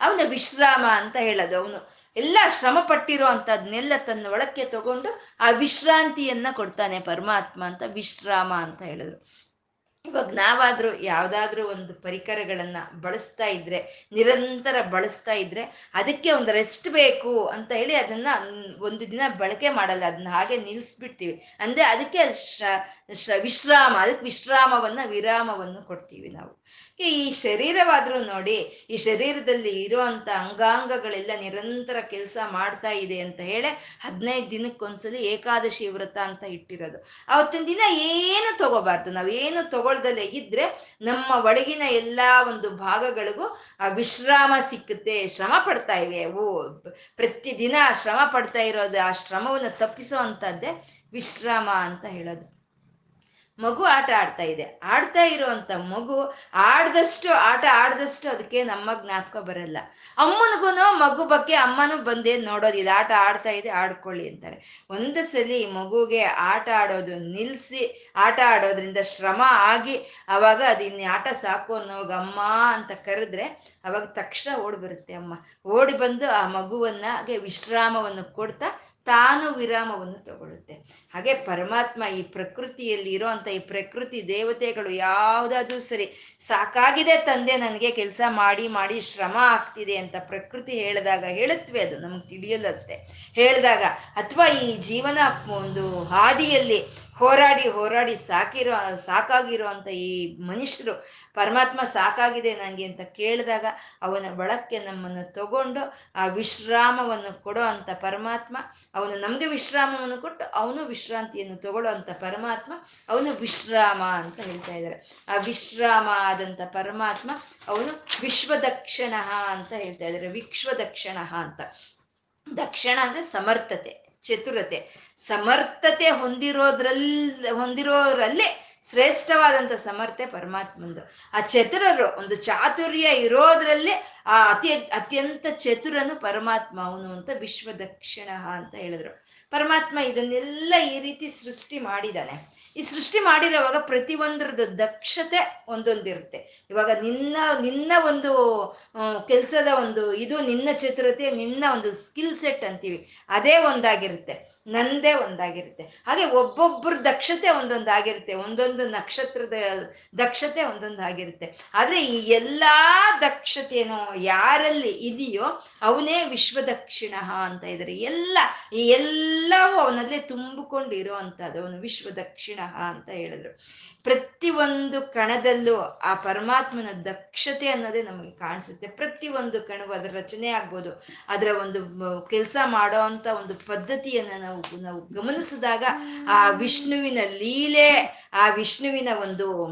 Speaker 1: ಅವನ ವಿಶ್ರಾಮ ಅಂತ ಹೇಳೋದು ಅವನು. ಎಲ್ಲ ಶ್ರಮ ಪಟ್ಟಿರೋ ಅಂತದ್ನೆಲ್ಲ ತನ್ನ ಒಳಕ್ಕೆ ತಗೊಂಡು ಆ ವಿಶ್ರಾಂತಿಯನ್ನ ಕೊಡ್ತಾನೆ ಪರಮಾತ್ಮ ಅಂತ, ವಿಶ್ರಾಮ ಅಂತ ಹೇಳಿದ್ರು ಇವಾಗ ನಾವಾದ್ರೂ ಯಾವ್ದಾದ್ರೂ ಒಂದು ಪರಿಕರಗಳನ್ನ ಬಳಸ್ತಾ ಇದ್ರೆ, ನಿರಂತರ ಬಳಸ್ತಾ ಇದ್ರೆ ಅದಕ್ಕೆ ಒಂದು ರೆಸ್ಟ್ ಬೇಕು ಅಂತ ಹೇಳಿ ಅದನ್ನ ಒಂದು ದಿನ ಬಳಕೆ ಮಾಡಲ್ಲ. ಅದನ್ನ ಹಾಗೆ ನಿಲ್ಸ್ಬಿಡ್ತೀವಿ. ಅಂದ್ರೆ ಅದಕ್ಕೆ ವಿಶ್ರಾಮ, ಅದಕ್ಕೆ ವಿಶ್ರಾಮವನ್ನ ವಿರಾಮವನ್ನು ಕೊಡ್ತೀವಿ ನಾವು. ಈ ಶರೀರವಾದ್ರೂ ನೋಡಿ, ಈ ಶರೀರದಲ್ಲಿ ಇರುವಂತ ಅಂಗಾಂಗಗಳೆಲ್ಲ ನಿರಂತರ ಕೆಲಸ ಮಾಡ್ತಾ ಇದೆ ಅಂತ ಹೇಳಿ ಹದಿನೈದು ದಿನಕ್ಕೊಂದ್ಸಲಿ ಏಕಾದಶಿ ವ್ರತ ಅಂತ ಇಟ್ಟಿರೋದು. ಅವತ್ತಿನ ದಿನ ಏನು ತಗೋಬಾರ್ದು ಏನು ತಗೊಳ್ದಲ್ಲೇ ಇದ್ರೆ ನಮ್ಮ ಒಳಗಿನ ಎಲ್ಲಾ ಒಂದು ಭಾಗಗಳಿಗೂ ಆ ವಿಶ್ರಾಮ ಸಿಕ್ಕುತ್ತೆ, ಶ್ರಮ ಪಡ್ತಾ ಇವೆ. ಓ ಪ್ರತಿದಿನ ಶ್ರಮ ಪಡ್ತಾ ಇರೋದು, ಆ ಶ್ರಮವನ್ನು ತಪ್ಪಿಸುವಂಥದ್ದೇ ವಿಶ್ರಾಮ ಅಂತ ಹೇಳೋದು. ಮಗು ಆಟ ಆಡ್ತಾ ಇದೆ. ಆಡ್ತಾ ಇರುವಂತ ಮಗು ಆಡ್ದಷ್ಟು, ಆಟ ಆಡ್ದಷ್ಟು ಅದಕ್ಕೆ ನಮ್ಮ ಜ್ಞಾಪಕ ಬರಲ್ಲ. ಅಮ್ಮನಿಗೂ ಮಗು ಬಗ್ಗೆ ಅಮ್ಮನೂ ಬಂದೇನು ನೋಡೋದಿಲ್ಲ ಆಟ ಆಡ್ತಾ ಇದೆ, ಆಡ್ಕೊಳ್ಳಿ ಅಂತಾರೆ. ಒಂದು ಸಲಿ ಮಗುಗೆ ಆಟ ಆಡೋದು ನಿಲ್ಲಿಸಿ ಆಟ ಆಡೋದ್ರಿಂದ ಶ್ರಮ ಆಗಿ ಅವಾಗ ಅದು ಆಟ ಸಾಕು ಅನ್ನೋವಾಗ ಅಮ್ಮ ಅಂತ ಕರೆದ್ರೆ ಅವಾಗ ತಕ್ಷಣ ಓಡಿ ಬರುತ್ತೆ ಅಮ್ಮ. ಓಡಿ ಬಂದು ಆ ಮಗುವನ್ನ ವಿಶ್ರಾಮವನ್ನು ಕೊಡ್ತಾ ತಾನು ವಿರಾಮವನ್ನು ತಗೊಳ್ಳುತ್ತೆ. ಹಾಗೆ ಪರಮಾತ್ಮ ಈ ಪ್ರಕೃತಿಯಲ್ಲಿ ಇರೋಂಥ ಈ ಪ್ರಕೃತಿ ದೇವತೆಗಳು ಯಾವುದಾದ್ರೂ ಸರಿ ಸಾಕಾಗಿದೆ ತಂದೆ ನನಗೆ ಕೆಲಸ ಮಾಡಿ ಮಾಡಿ ಶ್ರಮ ಆಗ್ತಿದೆ ಅಂತ ಪ್ರಕೃತಿ ಹೇಳಿದಾಗ ಹೇಳುತ್ತವೆ ಅದು ನಮಗೆ ತಿಳಿಯಲ್ಲ ಅಷ್ಟೇ. ಹೇಳಿದಾಗ ಅಥವಾ ಈ ಜೀವನ ಒಂದು ಹಾದಿಯಲ್ಲಿ ಹೋರಾಡಿ ಹೋರಾಡಿ ಸಾಕಿರೋ ಸಾಕಾಗಿರೋ ಅಂತ ಈ ಮನುಷ್ಯರು, ಪರಮಾತ್ಮ ಸಾಕಾಗಿದೆ ನನಗೆ ಅಂತ ಕೇಳಿದಾಗ ಅವನ ಬಳಕ್ಕೆ ನಮ್ಮನ್ನು ತಗೊಂಡು ಆ ವಿಶ್ರಾಮವನ್ನು ಕೊಡೋ ಅಂತ ಪರಮಾತ್ಮ, ಅವನು ನಮಗೆ ವಿಶ್ರಾಮವನ್ನು ಕೊಟ್ಟು ಅವನು ವಿಶ್ರಾಂತಿಯನ್ನು ತಗೊಳ್ಳೋ ಅಂತ ಪರಮಾತ್ಮ, ಅವನು ವಿಶ್ರಾಮ ಅಂತ ಹೇಳ್ತಾ ಇದ್ದಾರೆ. ಆ ವಿಶ್ರಾಮ ಆದಂಥ ಪರಮಾತ್ಮ ಅವನು ವಿಶ್ವದಕ್ಷಿಣ ಅಂತ ಹೇಳ್ತಾ ಇದ್ದಾರೆ. ವಿಶ್ವದಕ್ಷಿಣ ಅಂತ. ದಕ್ಷಿಣ ಅಂದ್ರೆ ಸಮರ್ಥತೆ. ಚತುರತೆ. ಸಮರ್ಥತೆ ಹೊಂದಿರೋದ್ರಲ್ಲಿ ಹೊಂದಿರೋರಲ್ಲೇ ಶ್ರೇಷ್ಠವಾದಂಥ ಸಮರ್ಥೆ ಪರಮಾತ್ಮಂದು. ಆ ಚತುರರು ಒಂದು ಚಾತುರ್ಯ ಇರೋದ್ರಲ್ಲೇ ಆ ಅತಿ, ಅತ್ಯಂತ ಚತುರನು ಪರಮಾತ್ಮ, ಅವನು ಅಂತ ವಿಶ್ವದಕ್ಷಿಣ ಅಂತ ಹೇಳಿದ್ರು. ಪರಮಾತ್ಮ ಇದನ್ನೆಲ್ಲ ಈ ರೀತಿ ಸೃಷ್ಟಿ ಮಾಡಿದಾನೆ ಈ ಸೃಷ್ಟಿ ಮಾಡಿರೋವಾಗ ಪ್ರತಿಯೊಂದ್ರದ್ದು ದಕ್ಷತೆ ಒಂದೊಂದಿರುತ್ತೆ. ಇವಾಗ ನಿನ್ನ ನಿನ್ನ ಒಂದು ಕೆಲಸದ ಒಂದು ಇದು ನಿನ್ನ ಚತುರತೆ, ನಿನ್ನ ಒಂದು ಸ್ಕಿಲ್ ಸೆಟ್ ಅಂತೀವಿ. ಅದೇ ಒಂದಾಗಿರುತ್ತೆ. ನಂದೇ ಒಂದಾಗಿರುತ್ತೆ. ಹಾಗೆ ಒಬ್ಬೊಬ್ಬರ ದಕ್ಷತೆ ಒಂದೊಂದಾಗಿರುತ್ತೆ ಒಂದೊಂದು ನಕ್ಷತ್ರದ ದಕ್ಷತೆ ಒಂದೊಂದಾಗಿರುತ್ತೆ ಆದರೆ ಈ ಎಲ್ಲ ದಕ್ಷತೆನೋ ಯಾರಲ್ಲಿ ಇದೆಯೋ ಅವನೇ ವಿಶ್ವದಕ್ಷಿಣ ಅಂತ ಇದ್ದಾರೆ. ಎಲ್ಲ, ಈ ಎಲ್ಲವೂ ಅವನಲ್ಲೇ ತುಂಬಿಕೊಂಡು ಇರೋ ಅಂಥದ್ದು. ಅವನು ವಿಶ್ವದಕ್ಷಿಣ ಅಂತ ಹೇಳಿದ್ರು. ಪ್ರತಿಯೊಂದು ಕಣದಲ್ಲೂ ಆ ಪರಮಾತ್ಮನ ದಕ್ಷತೆ ಅನ್ನೋದೇ ನಮಗೆ ಕಾಣಿಸುತ್ತೆ. ಪ್ರತಿಯೊಂದು ಕಣವು ಅದರ ರಚನೆ ಆಗ್ಬೋದು. ಅದರ ಒಂದು ಕೆಲಸ ಮಾಡೋ ಅಂತ ಒಂದು ಪದ್ಧತಿಯನ್ನು ನಾವು ನಾವು ಗಮನಿಸಿದಾಗ ಆ ವಿಷ್ಣುವಿನ ಲೀಲೆ, ಆ ವಿಷ್ಣುವಿನ ಒಂದು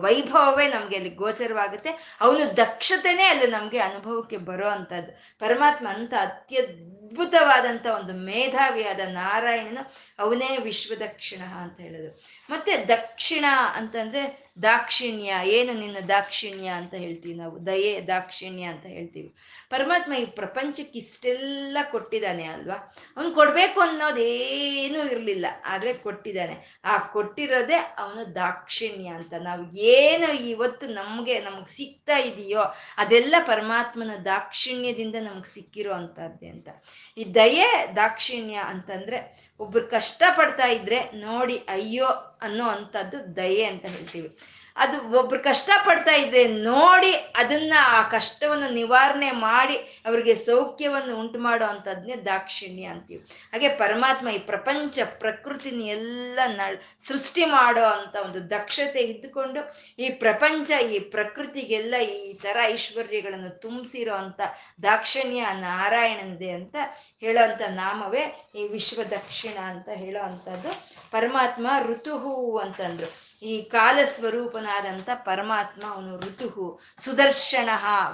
Speaker 1: ವೈಭವವೇ ನಮಗೆ ಅಲ್ಲಿ ಗೋಚರವಾಗುತ್ತೆ. ಅವನು ದಕ್ಷತೆನೇ ಅಲ್ಲಿ ನಮಗೆ ಅನುಭವಕ್ಕೆ ಬರೋ ಅಂಥದ್ದು. ಪರಮಾತ್ಮ ಅಂತ ಅತ್ಯದ್ಭುತವಾದಂಥ ಒಂದು ಮೇಧಾವಿಯಾದ ನಾರಾಯಣನ ಅವನೇ ವಿಶ್ವದಕ್ಷಿಣ ಅಂತ ಹೇಳೋದು. ಮತ್ತೆ ದಕ್ಷಿಣ ಅಂತಂದ್ರೆ ದಾಕ್ಷಿಣ್ಯ, ಏನು ನಿನ್ನ ದಾಕ್ಷಿಣ್ಯ ಅಂತ ಹೇಳ್ತೀವಿ ನಾವು? ದಯೆ, ದಾಕ್ಷಿಣ್ಯ ಅಂತ ಹೇಳ್ತೀವಿ. ಪರಮಾತ್ಮ ಈ ಪ್ರಪಂಚಕ್ಕೆ ಇಷ್ಟೆಲ್ಲ ಕೊಟ್ಟಿದ್ದಾನೆ ಅಲ್ವಾ? ಅವನು ಕೊಡಬೇಕು ಅನ್ನೋದೇನೂ ಇರಲಿಲ್ಲ, ಆದರೆ ಕೊಟ್ಟಿದ್ದಾನೆ. ಆ ಕೊಟ್ಟಿರೋದೇ ಅವನು ದಾಕ್ಷಿಣ್ಯ ಅಂತ. ನಾವು ಏನು ಇವತ್ತು ನಮಗೆ ನಮಗೆ ಸಿಗ್ತಾ ಇದೆಯೋ, ಅದೆಲ್ಲ ಪರಮಾತ್ಮನ ದಾಕ್ಷಿಣ್ಯದಿಂದ ನಮಗೆ ಸಿಕ್ಕಿರೋ ಅಂಥದ್ದೇ ಅಂತ. ಈ ದಯೆ, ದಾಕ್ಷಿಣ್ಯ ಅಂತಂದರೆ, ಒಬ್ರು ಕಷ್ಟಪಡ್ತಾ ಇದ್ರೆ ನೋಡಿ, ಅಯ್ಯೋ ಅನ್ನೋ ಅಂಥದ್ದು ದಯೆ ಅಂತ ಹೇಳ್ತೀವಿ. ಅದು ಒಬ್ರು ಕಷ್ಟ ಪಡ್ತಾ ಇದ್ರೆ ನೋಡಿ ಅದನ್ನ ಆ ಕಷ್ಟವನ್ನು ನಿವಾರಣೆ ಮಾಡಿ ಅವ್ರಿಗೆ ಸೌಖ್ಯವನ್ನು ಉಂಟು ಮಾಡೋ ಅಂಥದ್ನೇ ದಾಕ್ಷಿಣ್ಯ ಅಂತೀವಿ. ಹಾಗೆ ಪರಮಾತ್ಮ ಈ ಪ್ರಪಂಚ ಪ್ರಕೃತಿನ ಎಲ್ಲ ನ ಸೃಷ್ಟಿ ಮಾಡೋ ಅಂತ ಒಂದು ದಕ್ಷತೆ ಇದ್ದುಕೊಂಡು ಈ ಪ್ರಪಂಚ, ಈ ಪ್ರಕೃತಿಗೆಲ್ಲ ಈ ತರ ಐಶ್ವರ್ಯಗಳನ್ನು ತುಂಬಿಸಿರೋ ಅಂತ ದಾಕ್ಷಿಣ್ಯ ನಾರಾಯಣಂದೆ ಅಂತ ಹೇಳೋ ಅಂತ ನಾಮವೇ ಈ ವಿಶ್ವ ದಕ್ಷಿಣ ಅಂತ ಹೇಳೋ ಅಂಥದ್ದು ಪರಮಾತ್ಮ ಋತುಹು ಅಂತಂದ್ರು. ಈ ಕಾಲ ಸ್ವರೂಪನಾದಂಥ ಪರಮಾತ್ಮ ಅವನು ಋತುಹು, ಸುದರ್ಶನ,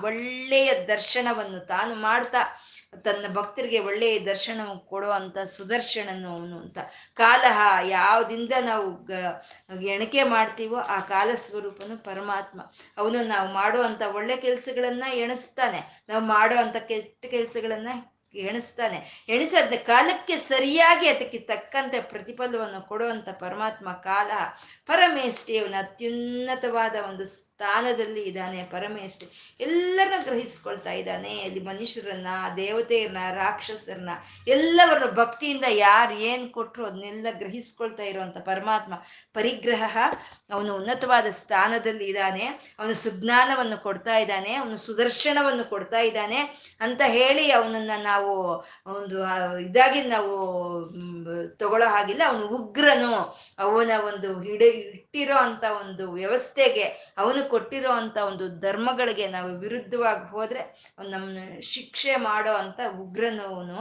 Speaker 1: ಒಳ್ಳೆಯ ದರ್ಶನವನ್ನು ತಾನು ಮಾಡ್ತಾ ತನ್ನ ಭಕ್ತರಿಗೆ ಒಳ್ಳೆಯ ದರ್ಶನ ಕೊಡೋ ಸುದರ್ಶನನು ಅವನು ಅಂತ. ಕಾಲಹ ಯಾವ್ದಿಂದ ನಾವು ಎಣಿಕೆ ಮಾಡ್ತೀವೋ ಆ ಕಾಲ ಸ್ವರೂಪನು ಪರಮಾತ್ಮ. ಅವನು ನಾವು ಮಾಡೋ ಅಂತ ಒಳ್ಳೆ ಕೆಲಸಗಳನ್ನ ಎಣಿಸ್ತಾನೆ. ನಾವು ಮಾಡೋ ಕೆಟ್ಟ ಕೆಲಸಗಳನ್ನ ಎಣಿಸ್ತಾನೆ. ಎಣಿಸದ ಕಾಲಕ್ಕೆ ಸರಿಯಾಗಿ ಅದಕ್ಕೆ ತಕ್ಕಂತೆ ಪ್ರತಿಫಲವನ್ನು ಕೊಡುವಂತ ಪರಮಾತ್ಮ ಕಾಲ ಪರಮೇಷ್ಠಿ ಅತ್ಯುನ್ನತವಾದ ಒಂದು ಸ್ಥಾನದಲ್ಲಿ ಇದ್ದಾನೆ ಪರಮೇಶ್ವರಿ ಎಲ್ಲರನ್ನ ಗ್ರಹಿಸ್ಕೊಳ್ತಾ ಇದ್ದಾನೆ. ಅಲ್ಲಿ ಮನುಷ್ಯರನ್ನ, ದೇವತೆಯರನ್ನ, ರಾಕ್ಷಸರನ್ನ ಎಲ್ಲವರ ಭಕ್ತಿಯಿಂದ ಯಾರು ಏನ್ ಕೊಟ್ರು ಅದನ್ನೆಲ್ಲ ಗ್ರಹಿಸ್ಕೊಳ್ತಾ ಇರುವಂತ ಪರಮಾತ್ಮ. ಪರಿಗ್ರಹ ಅವನು ಉನ್ನತವಾದ ಸ್ಥಾನದಲ್ಲಿ ಇದ್ದಾನೆ. ಅವನು ಸುಜ್ಞಾನವನ್ನು ಕೊಡ್ತಾ ಇದ್ದಾನೆ. ಅವನು ಸುದರ್ಶನವನ್ನು ಕೊಡ್ತಾ ಇದ್ದಾನೆ ಅಂತ ಹೇಳಿ ಅವನನ್ನ ನಾವು, ಒಂದು ಇದಾಗಿ ನಾವು ತಗೊಳ್ಳೋ ಹಾಗಿಲ್ಲ. ಅವನು ಉಗ್ರನು. ಅವನ ಒಂದು ಹಿಡ ಇಟ್ಟಿರೋ ಅಂತ ಒಂದು ವ್ಯವಸ್ಥೆಗೆ ಅವನು ಕೊಟ್ಟಿರೋ ಅಂತ ಒಂದು ಧರ್ಮಗಳಿಗೆ ನಾವು ವಿರುದ್ಧವಾಗಿ ಹೋದ್ರೆ ನಮ್ಮನ್ನ ಶಿಕ್ಷೆ ಮಾಡೋ ಅಂತ ಉಗ್ರನವನು.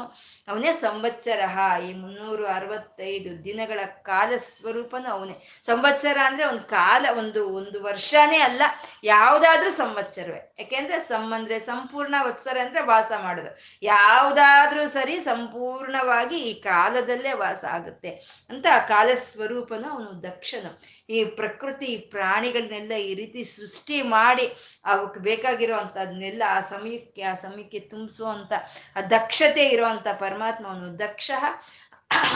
Speaker 1: ಅವನೇ ಸಂವತ್ಸರ ಈ ಮುನ್ನೂರು ಅರವತ್ತೈದು ದಿನಗಳ ಕಾಲ ಸ್ವರೂಪನು ಅವನೇ. ಸಂವತ್ಸರ ಅಂದ್ರೆ ಒಂದು ಕಾಲ, ಒಂದು ಒಂದು ವರ್ಷನೇ ಅಲ್ಲ, ಯಾವ್ದಾದ್ರೂ ಸಂವತ್ಸರವೇ. ಯಾಕೆಂದ್ರೆ ಸಂ ಅಂದ್ರೆ ಸಂಪೂರ್ಣ ವತ್ಸರ ಅಂದ್ರೆ ವಾಸ ಮಾಡೋದು. ಯಾವ್ದಾದ್ರೂ ಸರಿ ಸಂಪೂರ್ಣವಾಗಿ ಈ ಕಾಲದಲ್ಲೇ ವಾಸ ಆಗುತ್ತೆ ಅಂತ ಕಾಲ ಸ್ವರೂಪನು ಅವನು ದಕ್ಷನು. ಈ ಪ್ರಕೃತಿ ಪ್ರಾಣಿಗಳನ್ನೆಲ್ಲ ಈ ರೀತಿ ಸೃಷ್ಟಿ ಮಾಡಿ, ಅವಕ್ಕೆ ಬೇಕಾಗಿರೋ ಅದನ್ನೆಲ್ಲ ಆ ಸಮಯಕ್ಕೆ ಆ ಸಮಯಕ್ಕೆ ತುಂಬಿಸುವಂತ, ಆ ದಕ್ಷತೆ ಇರುವಂತ ಪರಮಾತ್ಮ ಅವನು ದಕ್ಷ,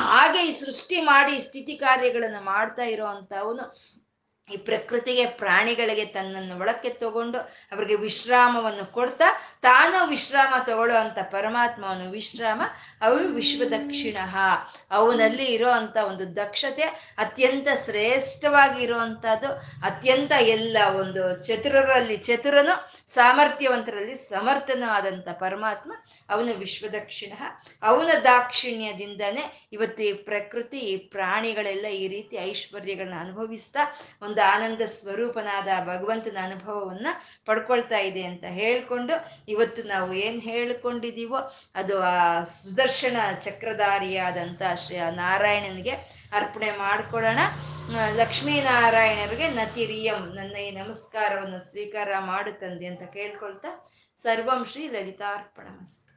Speaker 1: ಹಾಗೆ ಈ ಸೃಷ್ಟಿ ಮಾಡಿ ಸ್ಥಿತಿ ಕಾರ್ಯಗಳನ್ನು ಮಾಡ್ತಾ ಇರೋ ಈ ಪ್ರಕೃತಿಗೆ ಪ್ರಾಣಿಗಳಿಗೆ ತನ್ನನ್ನು ಒಳಕ್ಕೆ ತಗೊಂಡು ಅವರಿಗೆ ವಿಶ್ರಾಮವನ್ನು ಕೊಡ್ತಾ ತಾನು ವಿಶ್ರಾಮ ತಗೊಳ್ಳೋ ಅಂತ ಪರಮಾತ್ಮವನು ವಿಶ್ರಾಮ ಅವನು ವಿಶ್ವದಕ್ಷಿಣ. ಅವನಲ್ಲಿ ಇರೋ ಅಂತ ಒಂದು ದಕ್ಷತೆ ಅತ್ಯಂತ ಶ್ರೇಷ್ಠವಾಗಿ ಇರುವಂತಹದ್ದು, ಅತ್ಯಂತ ಎಲ್ಲ ಒಂದು ಚತುರರಲ್ಲಿ ಚತುರನು, ಸಾಮರ್ಥ್ಯವಂತರಲ್ಲಿ ಸಮರ್ಥನೂ ಆದಂಥ ಪರಮಾತ್ಮ, ಅವನು ವಿಶ್ವದಕ್ಷಿಣ. ಅವನ ದಾಕ್ಷಿಣ್ಯದಿಂದನೇ ಇವತ್ತು ಈ ಪ್ರಕೃತಿ, ಈ ಪ್ರಾಣಿಗಳೆಲ್ಲ ಈ ರೀತಿ ಐಶ್ವರ್ಯಗಳನ್ನ ಅನುಭವಿಸ್ತಾ ಒಂದು ಆನಂದ ಸ್ವರೂಪನಾದ ಭಗವಂತನ ಅನುಭವವನ್ನ ಪಡ್ಕೊಳ್ತಾ ಇದೆ ಅಂತ ಹೇಳ್ಕೊಂಡು ಇವತ್ತು ನಾವು ಏನ್ ಹೇಳ್ಕೊಂಡಿದೀವೋ ಅದು ಆ ಸುದರ್ಶನ ಚಕ್ರಧಾರಿಯಾದಂಥ ಶ್ರೀ ನಾರಾಯಣನಿಗೆ ಅರ್ಪಣೆ ಮಾಡ್ಕೊಳ್ಳೋಣ. ಲಕ್ಷ್ಮೀನಾರಾಯಣರಿಗೆ ನತಿರಿಯಂ ನನ್ನ ಈ ನಮಸ್ಕಾರವನ್ನು ಸ್ವೀಕಾರ ಮಾಡುತ್ತಂದೆ ಅಂತ ಕೇಳ್ಕೊಳ್ತಾ ಸರ್ವಂ ಶ್ರೀ ಲಲಿತಾರ್ಪಣ ಮಸ್ತು.